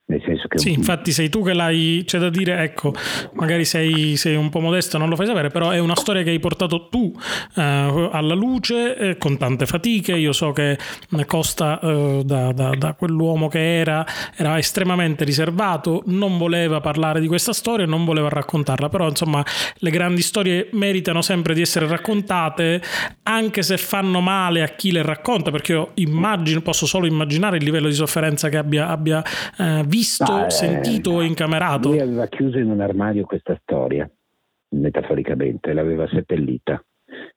Nel senso che sì, infatti sei tu che l'hai, c'è da dire, ecco, magari sei, sei, un po' modesto, non lo fai sapere, però è una storia che hai portato tu eh, alla luce eh, con tante fatiche. Io so che Costa, eh, da, da, da, quell'uomo che era, era estremamente riservato, non voleva parlare di questa storia, non voleva raccontarla, però insomma le grandi storie meritano sempre di essere raccontate, anche se fanno male a chi le racconta, perché io immagino, posso solo immaginare il livello di sofferenza che abbia, abbia visto visto, no, sentito e incamerato? Lui aveva chiuso in un armadio questa storia, metaforicamente, l'aveva seppellita,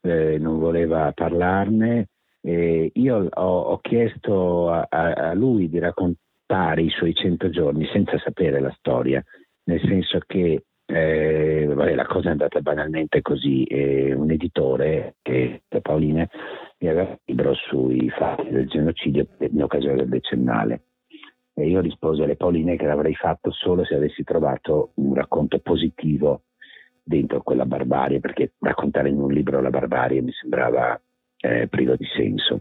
eh, non voleva parlarne. Eh, io ho, ho chiesto a, a, lui di raccontare i suoi cento giorni senza sapere la storia, nel senso che eh, vabbè, la cosa è andata banalmente così. Eh, un editore, che è Pauline, mi aveva un libro sui fatti del genocidio in occasione del decennale. E io risposi alle Pauline che l'avrei fatto solo se avessi trovato un racconto positivo dentro quella barbarie, perché raccontare in un libro la barbarie mi sembrava eh, privo di senso.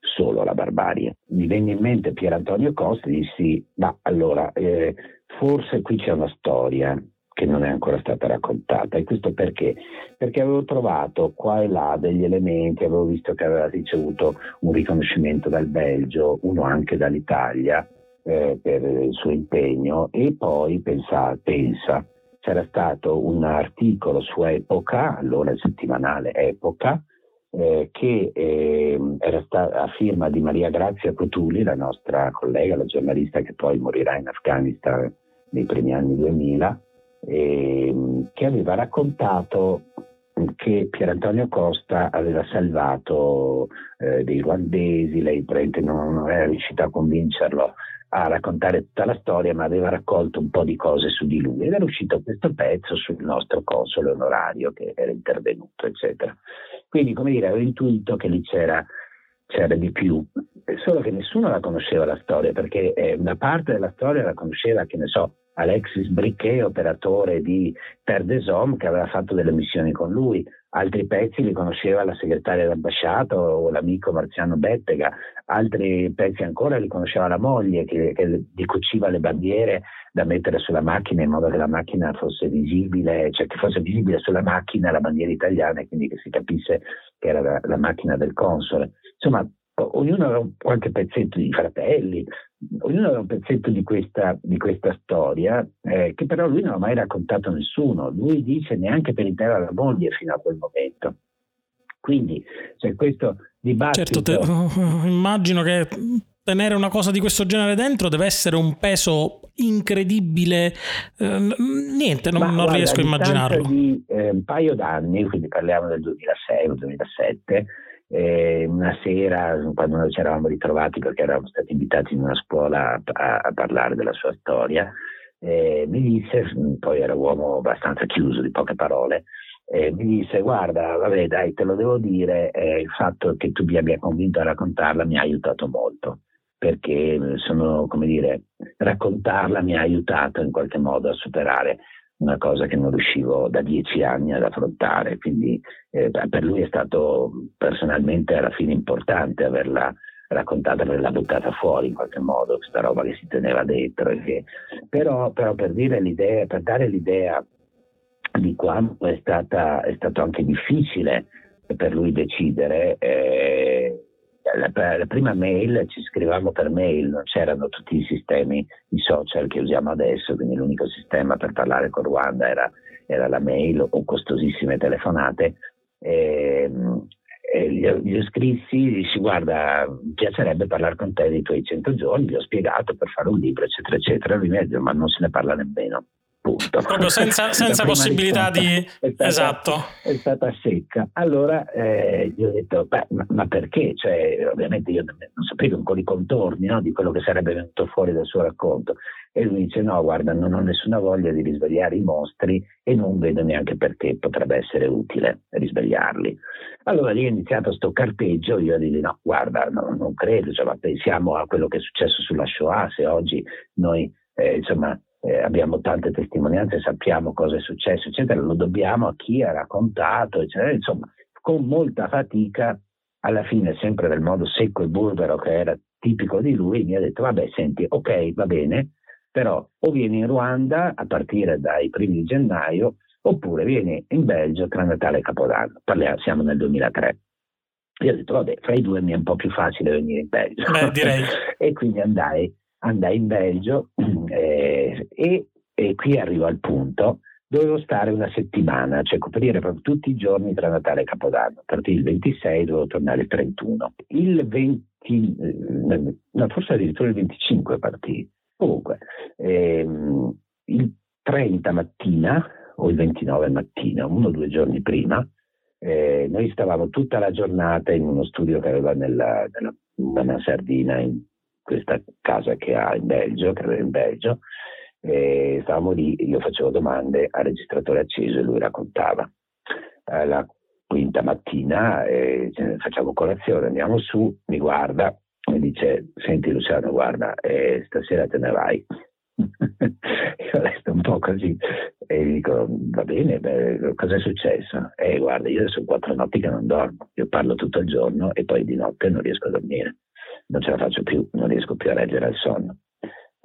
Solo la barbarie. Mi venne in mente Pier Antonio Costa e dissi: Ma allora, eh, forse qui c'è una storia che non è ancora stata raccontata. E questo perché? Perché avevo trovato qua e là degli elementi, avevo visto che aveva ricevuto un riconoscimento dal Belgio, uno anche dall'Italia, eh, per il suo impegno. E poi pensa, pensa, c'era stato un articolo su Epoca, allora il settimanale Epoca, eh, che eh, era stata a firma di Maria Grazia Cotuli, la nostra collega, la giornalista che poi morirà in Afghanistan nei primi anni 2000, ehm, che aveva raccontato che Pier Antonio Costa aveva salvato eh, dei ruandesi, lei non era riuscita a convincerlo a raccontare tutta la storia, ma aveva raccolto un po' di cose su di lui. Ed era uscito questo pezzo sul nostro console onorario che era intervenuto, eccetera. Quindi, come dire, avevo intuito che lì c'era, c'era di più, solo che nessuno la conosceva la storia, perché eh, una parte della storia la conosceva, che ne so, Alexis Briquet, operatore di Terre des Hommes, che aveva fatto delle missioni con lui, altri pezzi li conosceva la segretaria d'ambasciata o l'amico Marziano Bettega, altri pezzi ancora li conosceva la moglie che, che gli cuciva le bandiere da mettere sulla macchina in modo che la macchina fosse visibile, cioè che fosse visibile sulla macchina la bandiera italiana e quindi che si capisse che era la, la macchina del console. Insomma, ognuno aveva qualche pezzetto di fratelli, ognuno aveva un pezzetto di questa, di questa storia, eh, che però lui non ha mai raccontato a nessuno. Lui dice neanche per intera la moglie fino a quel momento. Quindi c'è questo dibattito. Certo, te, immagino che tenere una cosa di questo genere dentro deve essere un peso incredibile. Eh, niente, non, non guarda, riesco a immaginarlo. Di eh, un paio d'anni, quindi parliamo del 2006 o 2007 eh, una sera, quando noi ci eravamo ritrovati perché eravamo stati invitati in una scuola a, a parlare della sua storia, eh, mi disse, poi era un uomo abbastanza chiuso di poche parole, eh, mi disse guarda, vabbè dai, te lo devo dire, eh, il fatto che tu mi abbia convinto a raccontarla mi ha aiutato molto, perché sono, come dire, raccontarla mi ha aiutato in qualche modo a superare una cosa che non riuscivo da dieci anni ad affrontare, quindi eh, per lui è stato personalmente alla fine importante averla raccontata, averla buttata fuori in qualche modo, questa roba che si teneva dentro. Che, però, però per, per, dare l'idea di quanto è, stata, è stato anche difficile per lui decidere, eh, la, la, prima mail ci scrivevamo per mail, non c'erano tutti i sistemi, i social che usiamo adesso, quindi l'unico sistema per parlare con Ruanda era, era la mail o costosissime telefonate. E, e gli, gli ho scrissi, dissi guarda, piacerebbe parlare con te dei tuoi 100 giorni, gli ho spiegato per fare un libro, eccetera, eccetera. Lui mi ha detto ma non se ne parla nemmeno. Punto. Proprio senza, senza possibilità di... È stata, esatto. È stata secca. Allora eh, gli ho detto, beh, ma, ma, perché? Cioè, ovviamente io non sapevo ancora i contorni no, di quello che sarebbe venuto fuori dal suo racconto. E lui dice, no, guarda, non ho nessuna voglia di risvegliare i mostri e non vedo neanche perché potrebbe essere utile risvegliarli. Allora lì è iniziato sto carteggio, io gli dico, no, guarda, no, non credo, cioè, ma pensiamo a quello che è successo sulla Shoah, se oggi noi, eh, insomma, eh, abbiamo tante testimonianze, sappiamo cosa è successo, eccetera, lo dobbiamo a chi ha raccontato, eccetera. Insomma, con molta fatica, alla fine, sempre nel modo secco e burbero che era tipico di lui, mi ha detto, vabbè, senti, ok, va bene, però o vieni in Ruanda a partire dai primi di gennaio oppure vieni in Belgio tra Natale e Capodanno. Parliamo, siamo nel 2003. Io ho detto, vabbè, fra i due mi è un po' più facile venire in Belgio. Beh, direi. e quindi andai, andai in Belgio eh, e, e qui arrivo al punto dovevo stare una settimana, cioè coprire proprio tutti i giorni tra Natale e Capodanno. Partì il 26, dovevo tornare il 31. Il 20, eh, no, forse addirittura il 25 partì. Comunque, ehm, il 30 mattina o il 29 mattina, uno o due giorni prima, eh, noi stavamo tutta la giornata in uno studio che aveva nella, nella, nella Sardina, in questa casa che ha in Belgio, che aveva in Belgio, e stavamo lì, io facevo domande al registratore acceso e lui raccontava. La quinta mattina eh, facciamo colazione, andiamo su, mi guarda e dice, senti Luciano, guarda, eh, stasera te ne vai. io resto un po' così e gli dico, va bene, beh, cosa è successo? E eh, guarda, io sono quattro notti che non dormo, io parlo tutto il giorno e poi di notte non riesco a dormire, non ce la faccio più, non riesco più a reggere il sonno.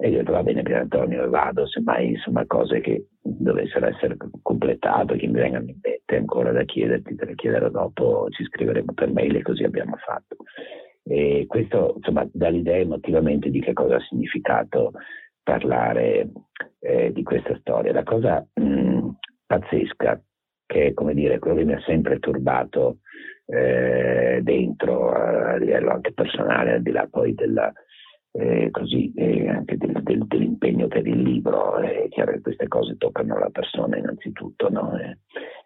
E io ho detto va bene Pier Antonio, vado, semmai insomma cose che dovessero essere completate, che mi vengano in mente ancora da chiederti, te le chiederò dopo, ci scriveremo per mail e così abbiamo fatto. E questo insomma dà l'idea emotivamente di che cosa ha significato parlare eh, di questa storia. La cosa mh, pazzesca, che è come dire quello che mi ha sempre turbato eh, dentro a livello anche personale, al di là poi della eh, così eh, anche del, del, dell'impegno per il libro, è chiaro che queste cose toccano la persona innanzitutto, no? eh,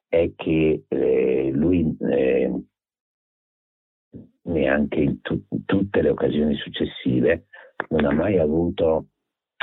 è che eh, lui eh, neanche in, tu, tutte le occasioni successive non ha mai avuto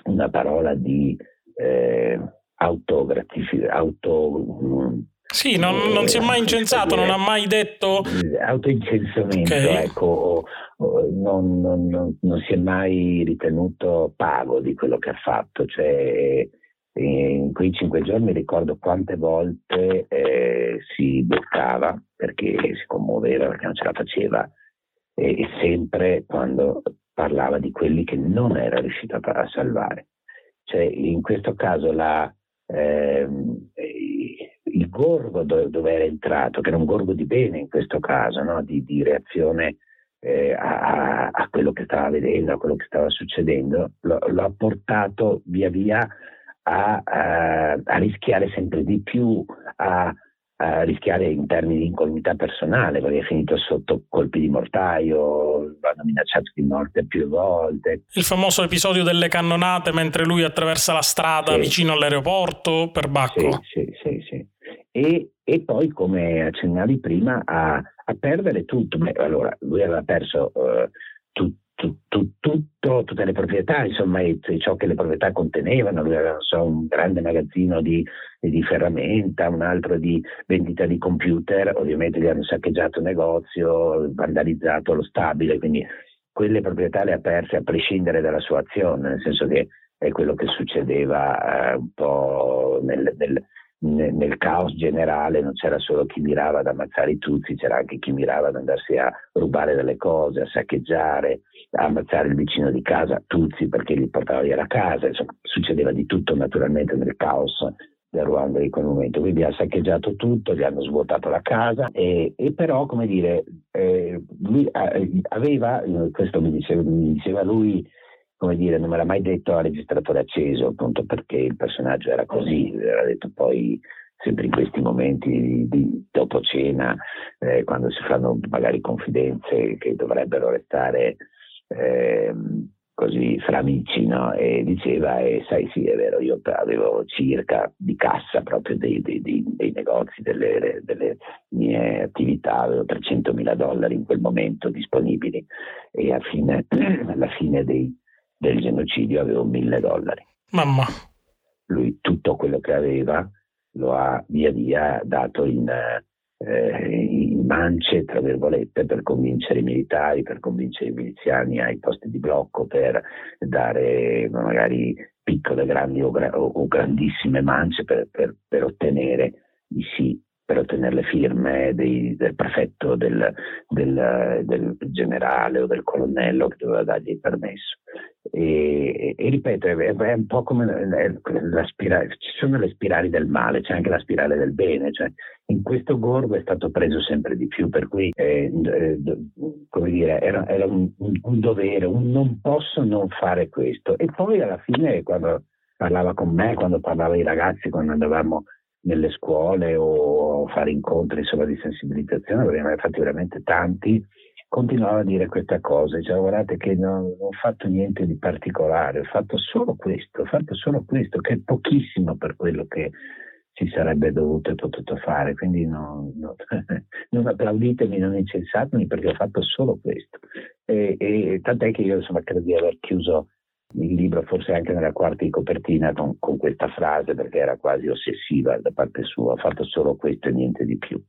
una parola di eh, autogratificazione, auto, sì, non, non, si è mai incensato, non ha mai detto... Autoincensamento, okay. ecco, non, non, non, si è mai ritenuto pago di quello che ha fatto. Cioè, in quei cinque giorni ricordo quante volte eh, si bloccava perché si commuoveva, perché non ce la faceva, e, e sempre quando parlava di quelli che non era riuscito a, salvare. Cioè, in questo caso la... Eh, il gorgo dove, dove, era entrato, che era un gorgo di bene in questo caso, no? di, di, reazione eh, a, a, quello che stava vedendo, a quello che stava succedendo, lo, lo ha portato via via a, a, a rischiare sempre di più, a, a rischiare in termini di incolumità personale, perché è finito sotto colpi di mortaio, hanno minacciato di morte più volte. Il famoso episodio delle cannonate mentre lui attraversa la strada sì. vicino all'aeroporto per Bacco. Sì, sì, sì. sì e, e poi, come accennavi prima, a, a perdere tutto. Beh, allora, lui aveva perso uh, tu, tu, tu, tutto, tutte le proprietà, insomma, e, ciò che le proprietà contenevano. Lui aveva so, un grande magazzino di, di, ferramenta, un altro di vendita di computer. Ovviamente gli hanno saccheggiato il negozio, vandalizzato lo stabile, quindi quelle proprietà le ha perse a prescindere dalla sua azione, nel senso che è quello che succedeva uh, un po' nel, nel nel caos generale non c'era solo chi mirava ad ammazzare i tuzzi, c'era anche chi mirava ad andarsi a rubare delle cose, a saccheggiare, ammazzare il vicino di casa, tuzzi perché gli portava via la casa, insomma succedeva di tutto naturalmente nel caos del Ruanda di quel momento, quindi ha saccheggiato tutto, gli hanno svuotato la casa e, e però come dire, eh, lui aveva, questo mi diceva, mi diceva lui, come dire, non me l'ha mai detto a registratore acceso, appunto perché il personaggio era così, era detto poi sempre in questi momenti di, di dopo cena, eh, quando si fanno magari confidenze che dovrebbero restare eh, così fra amici, no? E diceva, e sai sì è vero, io avevo circa di cassa proprio dei, dei, dei, dei negozi, delle, delle, mie attività, avevo 300 mila dollari in quel momento disponibili e fine, alla fine dei del genocidio avevo mille dollari. Mamma. Lui tutto quello che aveva lo ha via via dato in, eh, in mance, tra virgolette, per convincere i militari, per convincere i miliziani ai posti di blocco, per dare magari piccole, grandi o, gra- o grandissime mance per, per, per ottenere i sì per ottenere le firme dei, del prefetto, del, del, del, generale o del colonnello che doveva dargli il permesso. E, e, ripeto, è, è, un po' come la spirale, ci sono le spirali del male, c'è anche la spirale del bene, cioè in questo gorgo è stato preso sempre di più, per cui eh, eh, come dire, era, era un, un, dovere, un non posso non fare questo. E poi alla fine quando parlava con me, quando parlava ai ragazzi, quando andavamo nelle scuole o fare incontri insomma, di sensibilizzazione, perché ne fatti veramente tanti, continuava a dire questa cosa, diceva guardate che non, non, ho fatto niente di particolare, ho fatto solo questo, ho fatto solo questo, che è pochissimo per quello che si sarebbe dovuto e potuto fare, quindi non, non, non applauditemi, non incensatemi perché ho fatto solo questo. E, e tant'è che io insomma credo di aver chiuso il libro forse anche nella quarta di copertina con, con questa frase perché era quasi ossessiva da parte sua, ho fatto solo questo e niente di più.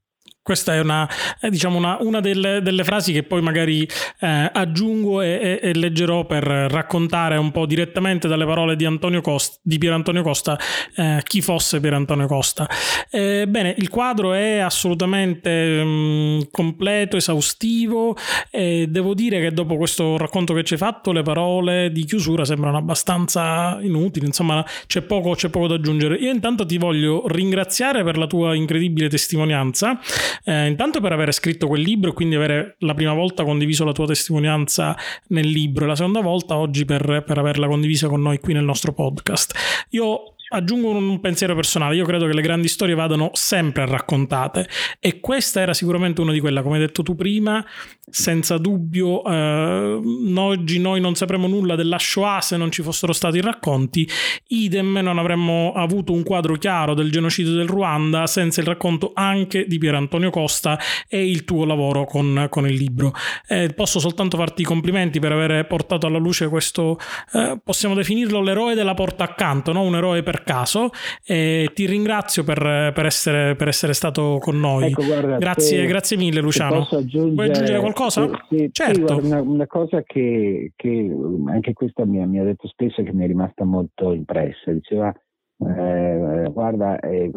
Questa è una, è, diciamo una, una delle, delle, frasi che poi magari eh, aggiungo e, e, e, leggerò per raccontare un po' direttamente dalle parole di, Antonio Costa, di Pier Antonio Costa eh, chi fosse Pier Antonio Costa. Eh, bene, il quadro è assolutamente mh, mm, completo, esaustivo e devo dire che dopo questo racconto che ci hai fatto le parole di chiusura sembrano abbastanza inutili, insomma c'è poco, c'è poco da aggiungere. Io intanto ti voglio ringraziare per la tua incredibile testimonianza. Eh, intanto per aver scritto quel libro e quindi avere la prima volta condiviso la tua testimonianza nel libro e la seconda volta oggi per, per averla condivisa con noi qui nel nostro podcast. Io aggiungo un pensiero personale, io credo che le grandi storie vadano sempre raccontate e questa era sicuramente una di quelle, come hai detto tu prima, senza dubbio eh, oggi noi non sapremo nulla della Shoah se non ci fossero stati i racconti, idem non avremmo avuto un quadro chiaro del genocidio del Ruanda senza il racconto anche di Pier Antonio Costa e il tuo lavoro con, con il libro. Eh, posso soltanto farti i complimenti per aver portato alla luce questo, eh, possiamo definirlo l'eroe della porta accanto, no? un eroe per caso e ti ringrazio per, per, essere, per essere, stato con noi. Ecco, guarda, grazie, se, grazie mille Luciano. Vuoi aggiungere qualcosa? Sì, certo. Sì, guarda, una, una, cosa che, che, anche questa mi, mi, ha detto spesso e che mi è rimasta molto impressa. Diceva, eh, guarda, eh,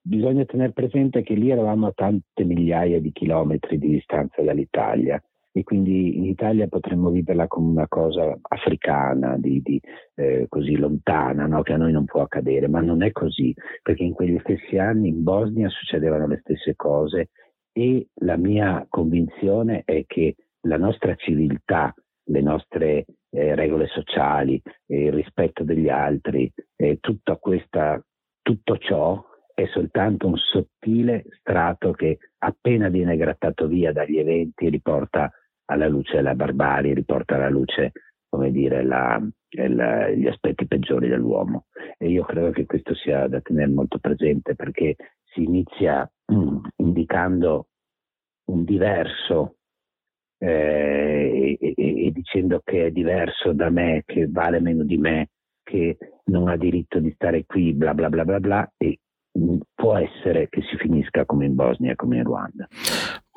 bisogna tenere presente che lì eravamo a tante migliaia di chilometri di distanza dall'Italia e quindi in Italia potremmo viverla come una cosa africana, di, di, eh, così lontana, no? che a noi non può accadere, ma non è così, perché in quegli stessi anni in Bosnia succedevano le stesse cose e la mia convinzione è che la nostra civiltà, le nostre eh, regole sociali, eh, il rispetto degli altri, eh, questa, tutto ciò è soltanto un sottile strato che appena viene grattato via dagli eventi riporta alla luce la barbarie, riporta alla luce come dire, la, la, gli aspetti peggiori dell'uomo. E io credo che questo sia da tenere molto presente perché si inizia mm, indicando un diverso eh, e, e, e, dicendo che è diverso da me, che vale meno di me, che non ha diritto di stare qui, bla bla bla bla bla, e mm, può essere che si finisca come in Bosnia, come in Ruanda.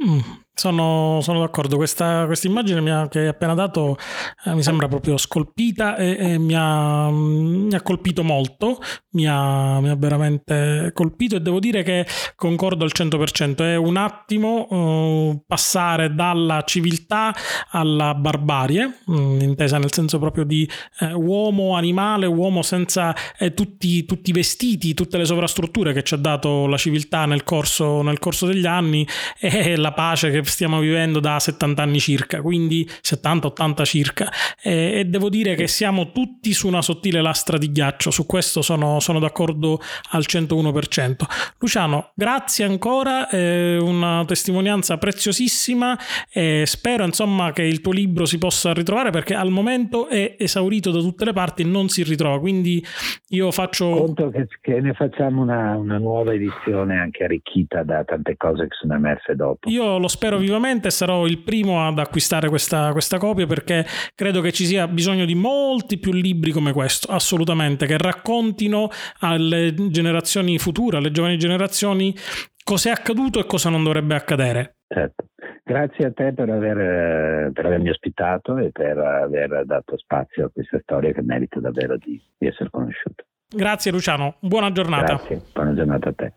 Mm, sono, sono, d'accordo, questa, immagine che hai appena dato eh, mi sembra proprio scolpita e, e mi, ha, mi, ha, colpito molto, mi ha, mi ha, veramente colpito e devo dire che concordo al 100%, è un attimo uh, passare dalla civiltà alla barbarie, mh, intesa nel senso proprio di eh, uomo animale, uomo senza eh, tutti, tutti, i vestiti, tutte le sovrastrutture che ci ha dato la civiltà nel corso, nel corso degli anni e la pace che stiamo vivendo da 70 anni circa, quindi 70-80 circa. E, e, devo dire che siamo tutti su una sottile lastra di ghiaccio, su questo sono, sono d'accordo al 101%. Luciano, grazie ancora, eh, una testimonianza preziosissima e spero insomma che il tuo libro si possa ritrovare perché al momento è esaurito da tutte le parti e non si ritrova, quindi io faccio... Conto che, che ne facciamo una, una nuova edizione anche arricchita da tante cose che sono emerse dopo. Io lo spero vivamente sarò il primo ad acquistare questa, questa copia perché credo che ci sia bisogno di molti più libri come questo, assolutamente, che raccontino alle generazioni future, alle giovani generazioni, cosa è accaduto e cosa non dovrebbe accadere. Certo. Grazie a te per, aver, per, avermi ospitato e per aver dato spazio a questa storia che merita davvero di, di essere conosciuta. Grazie Luciano, buona giornata. Grazie, buona giornata a te.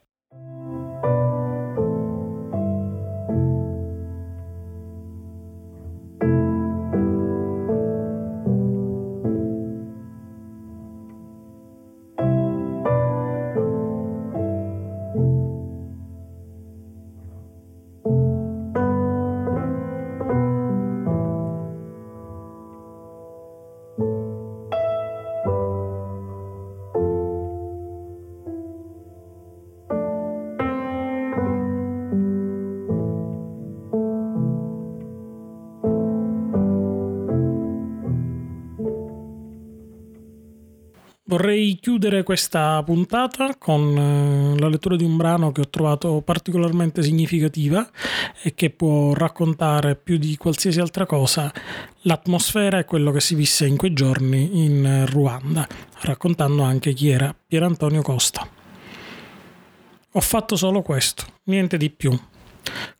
Vorrei chiudere questa puntata con eh, la lettura di un brano che ho trovato particolarmente significativa e che può raccontare più di qualsiasi altra cosa l'atmosfera e quello che si visse in quei giorni in Ruanda, raccontando anche chi era Pier Antonio Costa. Ho fatto solo questo, niente di più.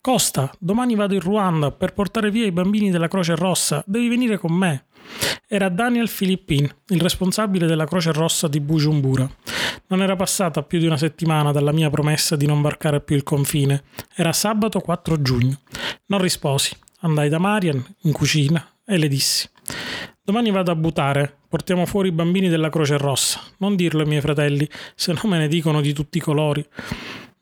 Costa, domani vado in Ruanda per portare via i bambini della Croce Rossa, devi venire con me. Era Daniel Filippin, il responsabile della Croce Rossa di Bujumbura. Non era passata più di una settimana dalla mia promessa di non varcare più il confine. Era sabato 4 giugno. Non risposi. Andai da Marian, in cucina, e le dissi: Domani vado a buttare, portiamo fuori i bambini della Croce Rossa. Non dirlo ai miei fratelli, se no me ne dicono di tutti i colori.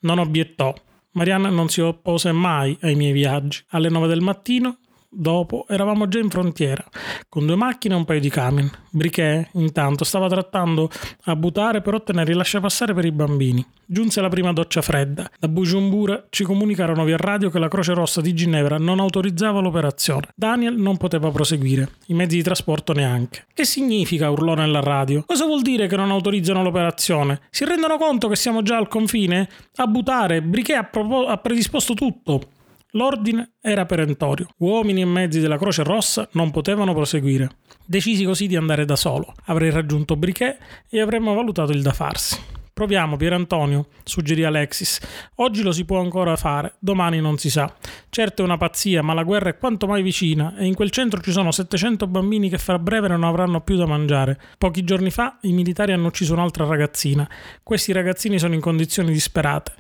Non obiettò. Marianne non si oppose mai ai miei viaggi. Alle nove del mattino dopo eravamo già in frontiera, con due macchine e un paio di camion. Briquet, intanto, stava trattando a buttare per ottenere il lasciapassare per i bambini. Giunse la prima doccia fredda. Da Bujumbura ci comunicarono via radio che la Croce Rossa di Ginevra non autorizzava l'operazione. Daniel non poteva proseguire, i mezzi di trasporto neanche. Che significa? urlò nella radio. Cosa vuol dire che non autorizzano l'operazione? Si rendono conto che siamo già al confine? A buttare, Briquet ha, propo- ha predisposto tutto. L'ordine era perentorio. Uomini e mezzi della Croce Rossa non potevano proseguire. Decisi così di andare da solo. Avrei raggiunto Briquet e avremmo valutato il da farsi. Proviamo, Pier Antonio, suggerì Alexis. Oggi lo si può ancora fare, domani non si sa. Certo è una pazzia, ma la guerra è quanto mai vicina e in quel centro ci sono 700 bambini che fra breve non avranno più da mangiare. Pochi giorni fa i militari hanno ucciso un'altra ragazzina. Questi ragazzini sono in condizioni disperate.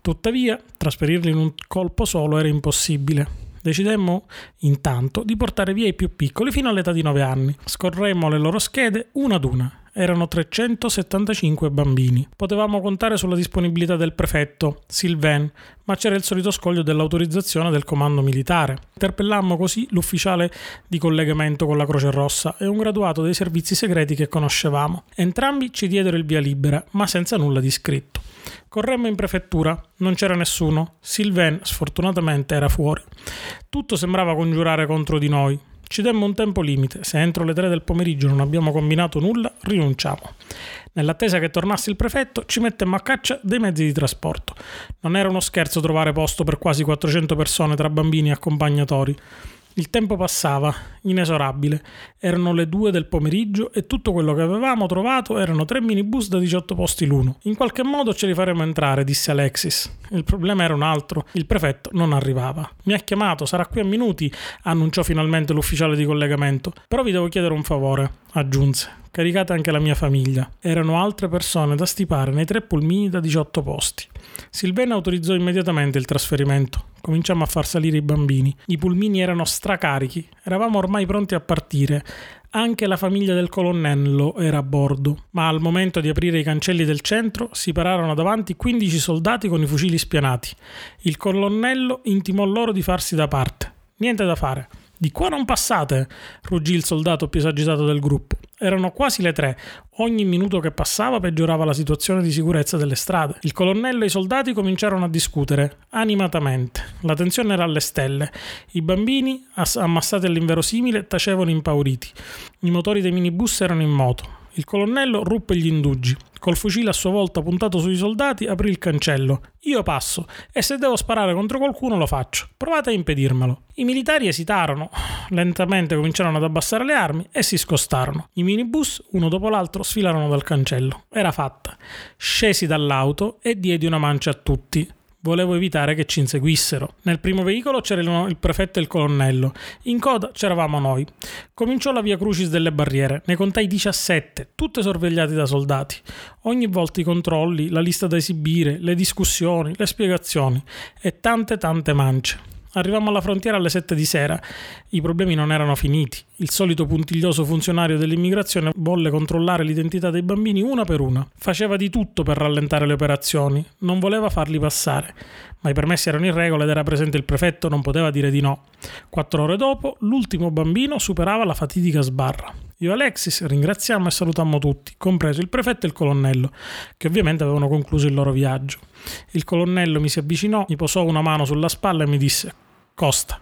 Tuttavia, trasferirli in un colpo solo era impossibile. Decidemmo intanto di portare via i più piccoli fino all'età di 9 anni. Scorremmo le loro schede una ad una. Erano 375 bambini. Potevamo contare sulla disponibilità del prefetto, Sylvain, ma c'era il solito scoglio dell'autorizzazione del comando militare. Interpellammo così l'ufficiale di collegamento con la Croce Rossa e un graduato dei servizi segreti che conoscevamo. Entrambi ci diedero il via libera, ma senza nulla di scritto. Corremmo in prefettura, non c'era nessuno. Sylvain, sfortunatamente, era fuori. Tutto sembrava congiurare contro di noi. Ci demmo un tempo limite. Se entro le tre del pomeriggio non abbiamo combinato nulla, rinunciamo. Nell'attesa che tornasse il prefetto, ci mettemmo a caccia dei mezzi di trasporto. Non era uno scherzo trovare posto per quasi 400 persone tra bambini e accompagnatori. Il tempo passava, inesorabile. Erano le due del pomeriggio e tutto quello che avevamo trovato erano tre minibus da 18 posti l'uno. In qualche modo ce li faremo entrare, disse Alexis. Il problema era un altro. Il prefetto non arrivava. Mi ha chiamato, sarà qui a minuti, annunciò finalmente l'ufficiale di collegamento. Però vi devo chiedere un favore, aggiunse. Caricate anche la mia famiglia. Erano altre persone da stipare nei tre pulmini da 18 posti. Silvena autorizzò immediatamente il trasferimento. Cominciamo a far salire i bambini. I pulmini erano stracarichi. Eravamo ormai pronti a partire. Anche la famiglia del colonnello era a bordo, ma al momento di aprire i cancelli del centro si pararono davanti 15 soldati con i fucili spianati. Il colonnello intimò loro di farsi da parte. Niente da fare. Di qua non passate, ruggì il soldato più esagitato del gruppo. Erano quasi le tre. Ogni minuto che passava peggiorava la situazione di sicurezza delle strade. Il colonnello e i soldati cominciarono a discutere, animatamente. La tensione era alle stelle. I bambini, ammassati all'inverosimile, tacevano impauriti. I motori dei minibus erano in moto. Il colonnello ruppe gli indugi. Col fucile a sua volta puntato sui soldati, aprì il cancello. Io passo, e se devo sparare contro qualcuno lo faccio. Provate a impedirmelo. I militari esitarono. Lentamente cominciarono ad abbassare le armi e si scostarono. I minibus, uno dopo l'altro, sfilarono dal cancello. Era fatta. Scesi dall'auto e diedi una mancia a tutti. Volevo evitare che ci inseguissero. Nel primo veicolo c'erano il prefetto e il colonnello. In coda c'eravamo noi. Cominciò la via Crucis delle barriere. Ne contai 17, tutte sorvegliate da soldati. Ogni volta i controlli, la lista da esibire, le discussioni, le spiegazioni e tante tante mance. Arrivammo alla frontiera alle 7 di sera. I problemi non erano finiti. Il solito puntiglioso funzionario dell'immigrazione volle controllare l'identità dei bambini una per una. Faceva di tutto per rallentare le operazioni. Non voleva farli passare. Ma i permessi erano in regola ed era presente il prefetto, non poteva dire di no. Quattro ore dopo, l'ultimo bambino superava la fatidica sbarra. Io e Alexis ringraziammo e salutammo tutti, compreso il prefetto e il colonnello, che ovviamente avevano concluso il loro viaggio. Il colonnello mi si avvicinò, mi posò una mano sulla spalla e mi disse: Costa,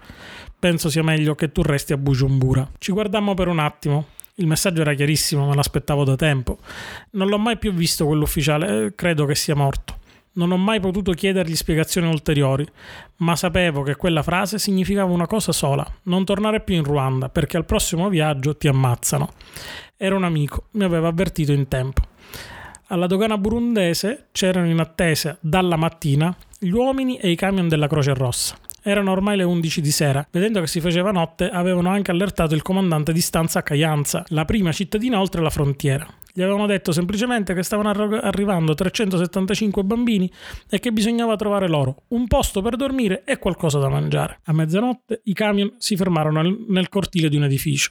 penso sia meglio che tu resti a Bujumbura. Ci guardammo per un attimo. Il messaggio era chiarissimo, ma l'aspettavo da tempo. Non l'ho mai più visto quell'ufficiale, eh, credo che sia morto. Non ho mai potuto chiedergli spiegazioni ulteriori, ma sapevo che quella frase significava una cosa sola: non tornare più in Ruanda, perché al prossimo viaggio ti ammazzano. Era un amico, mi aveva avvertito in tempo. Alla dogana burundese c'erano in attesa dalla mattina gli uomini e i camion della Croce Rossa. Erano ormai le 11 di sera. Vedendo che si faceva notte, avevano anche allertato il comandante di stanza a Caglianza, la prima cittadina oltre la frontiera. Gli avevano detto semplicemente che stavano arrivando 375 bambini e che bisognava trovare loro un posto per dormire e qualcosa da mangiare. A mezzanotte i camion si fermarono nel cortile di un edificio.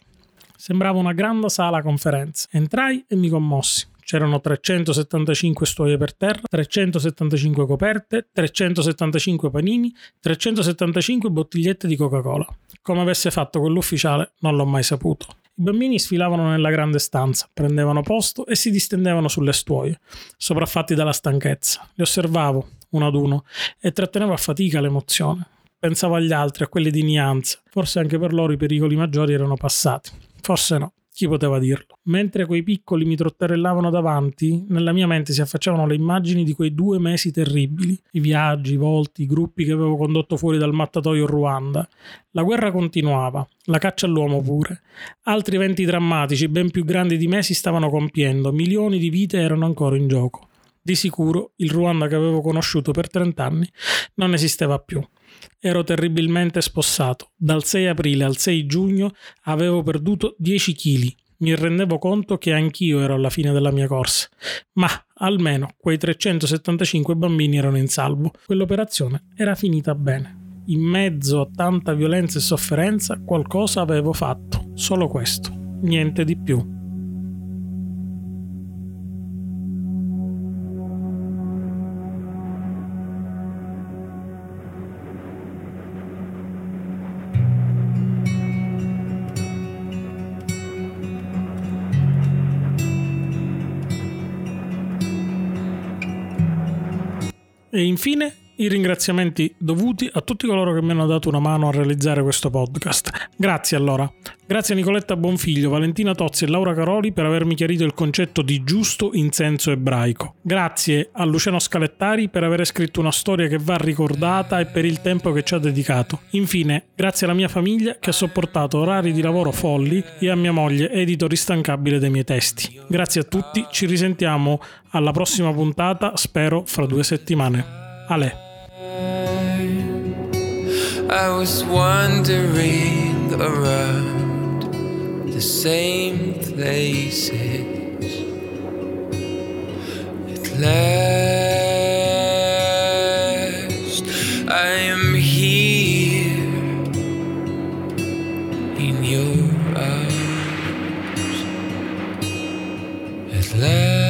Sembrava una grande sala conferenze. Entrai e mi commossi. C'erano 375 stuoie per terra, 375 coperte, 375 panini, 375 bottigliette di Coca-Cola. Come avesse fatto quell'ufficiale non l'ho mai saputo. I bambini sfilavano nella grande stanza, prendevano posto e si distendevano sulle stuoie, sopraffatti dalla stanchezza. Li osservavo, uno ad uno, e trattenevo a fatica l'emozione. Pensavo agli altri, a quelli di Nianza. Forse anche per loro i pericoli maggiori erano passati. Forse no. Chi poteva dirlo? Mentre quei piccoli mi trotterellavano davanti, nella mia mente si affacciavano le immagini di quei due mesi terribili, i viaggi, i volti, i gruppi che avevo condotto fuori dal mattatoio Ruanda. La guerra continuava, la caccia all'uomo pure. Altri eventi drammatici, ben più grandi di me, si stavano compiendo, milioni di vite erano ancora in gioco. Di sicuro il Ruanda che avevo conosciuto per 30 anni non esisteva più. Ero terribilmente spossato. Dal 6 aprile al 6 giugno avevo perduto 10 kg. Mi rendevo conto che anch'io ero alla fine della mia corsa. Ma almeno quei 375 bambini erano in salvo. Quell'operazione era finita bene. In mezzo a tanta violenza e sofferenza qualcosa avevo fatto. Solo questo. Niente di più. Infine i ringraziamenti dovuti a tutti coloro che mi hanno dato una mano a realizzare questo podcast. Grazie allora. Grazie a Nicoletta Bonfiglio, Valentina Tozzi e Laura Caroli per avermi chiarito il concetto di giusto in senso ebraico. Grazie a Luciano Scalettari per aver scritto una storia che va ricordata e per il tempo che ci ha dedicato. Infine, grazie alla mia famiglia che ha sopportato orari di lavoro folli e a mia moglie, editor instancabile dei miei testi. Grazie a tutti, ci risentiamo alla prossima puntata, spero fra due settimane. ale. I was wandering around the same places. At last, I am here in your arms. At last.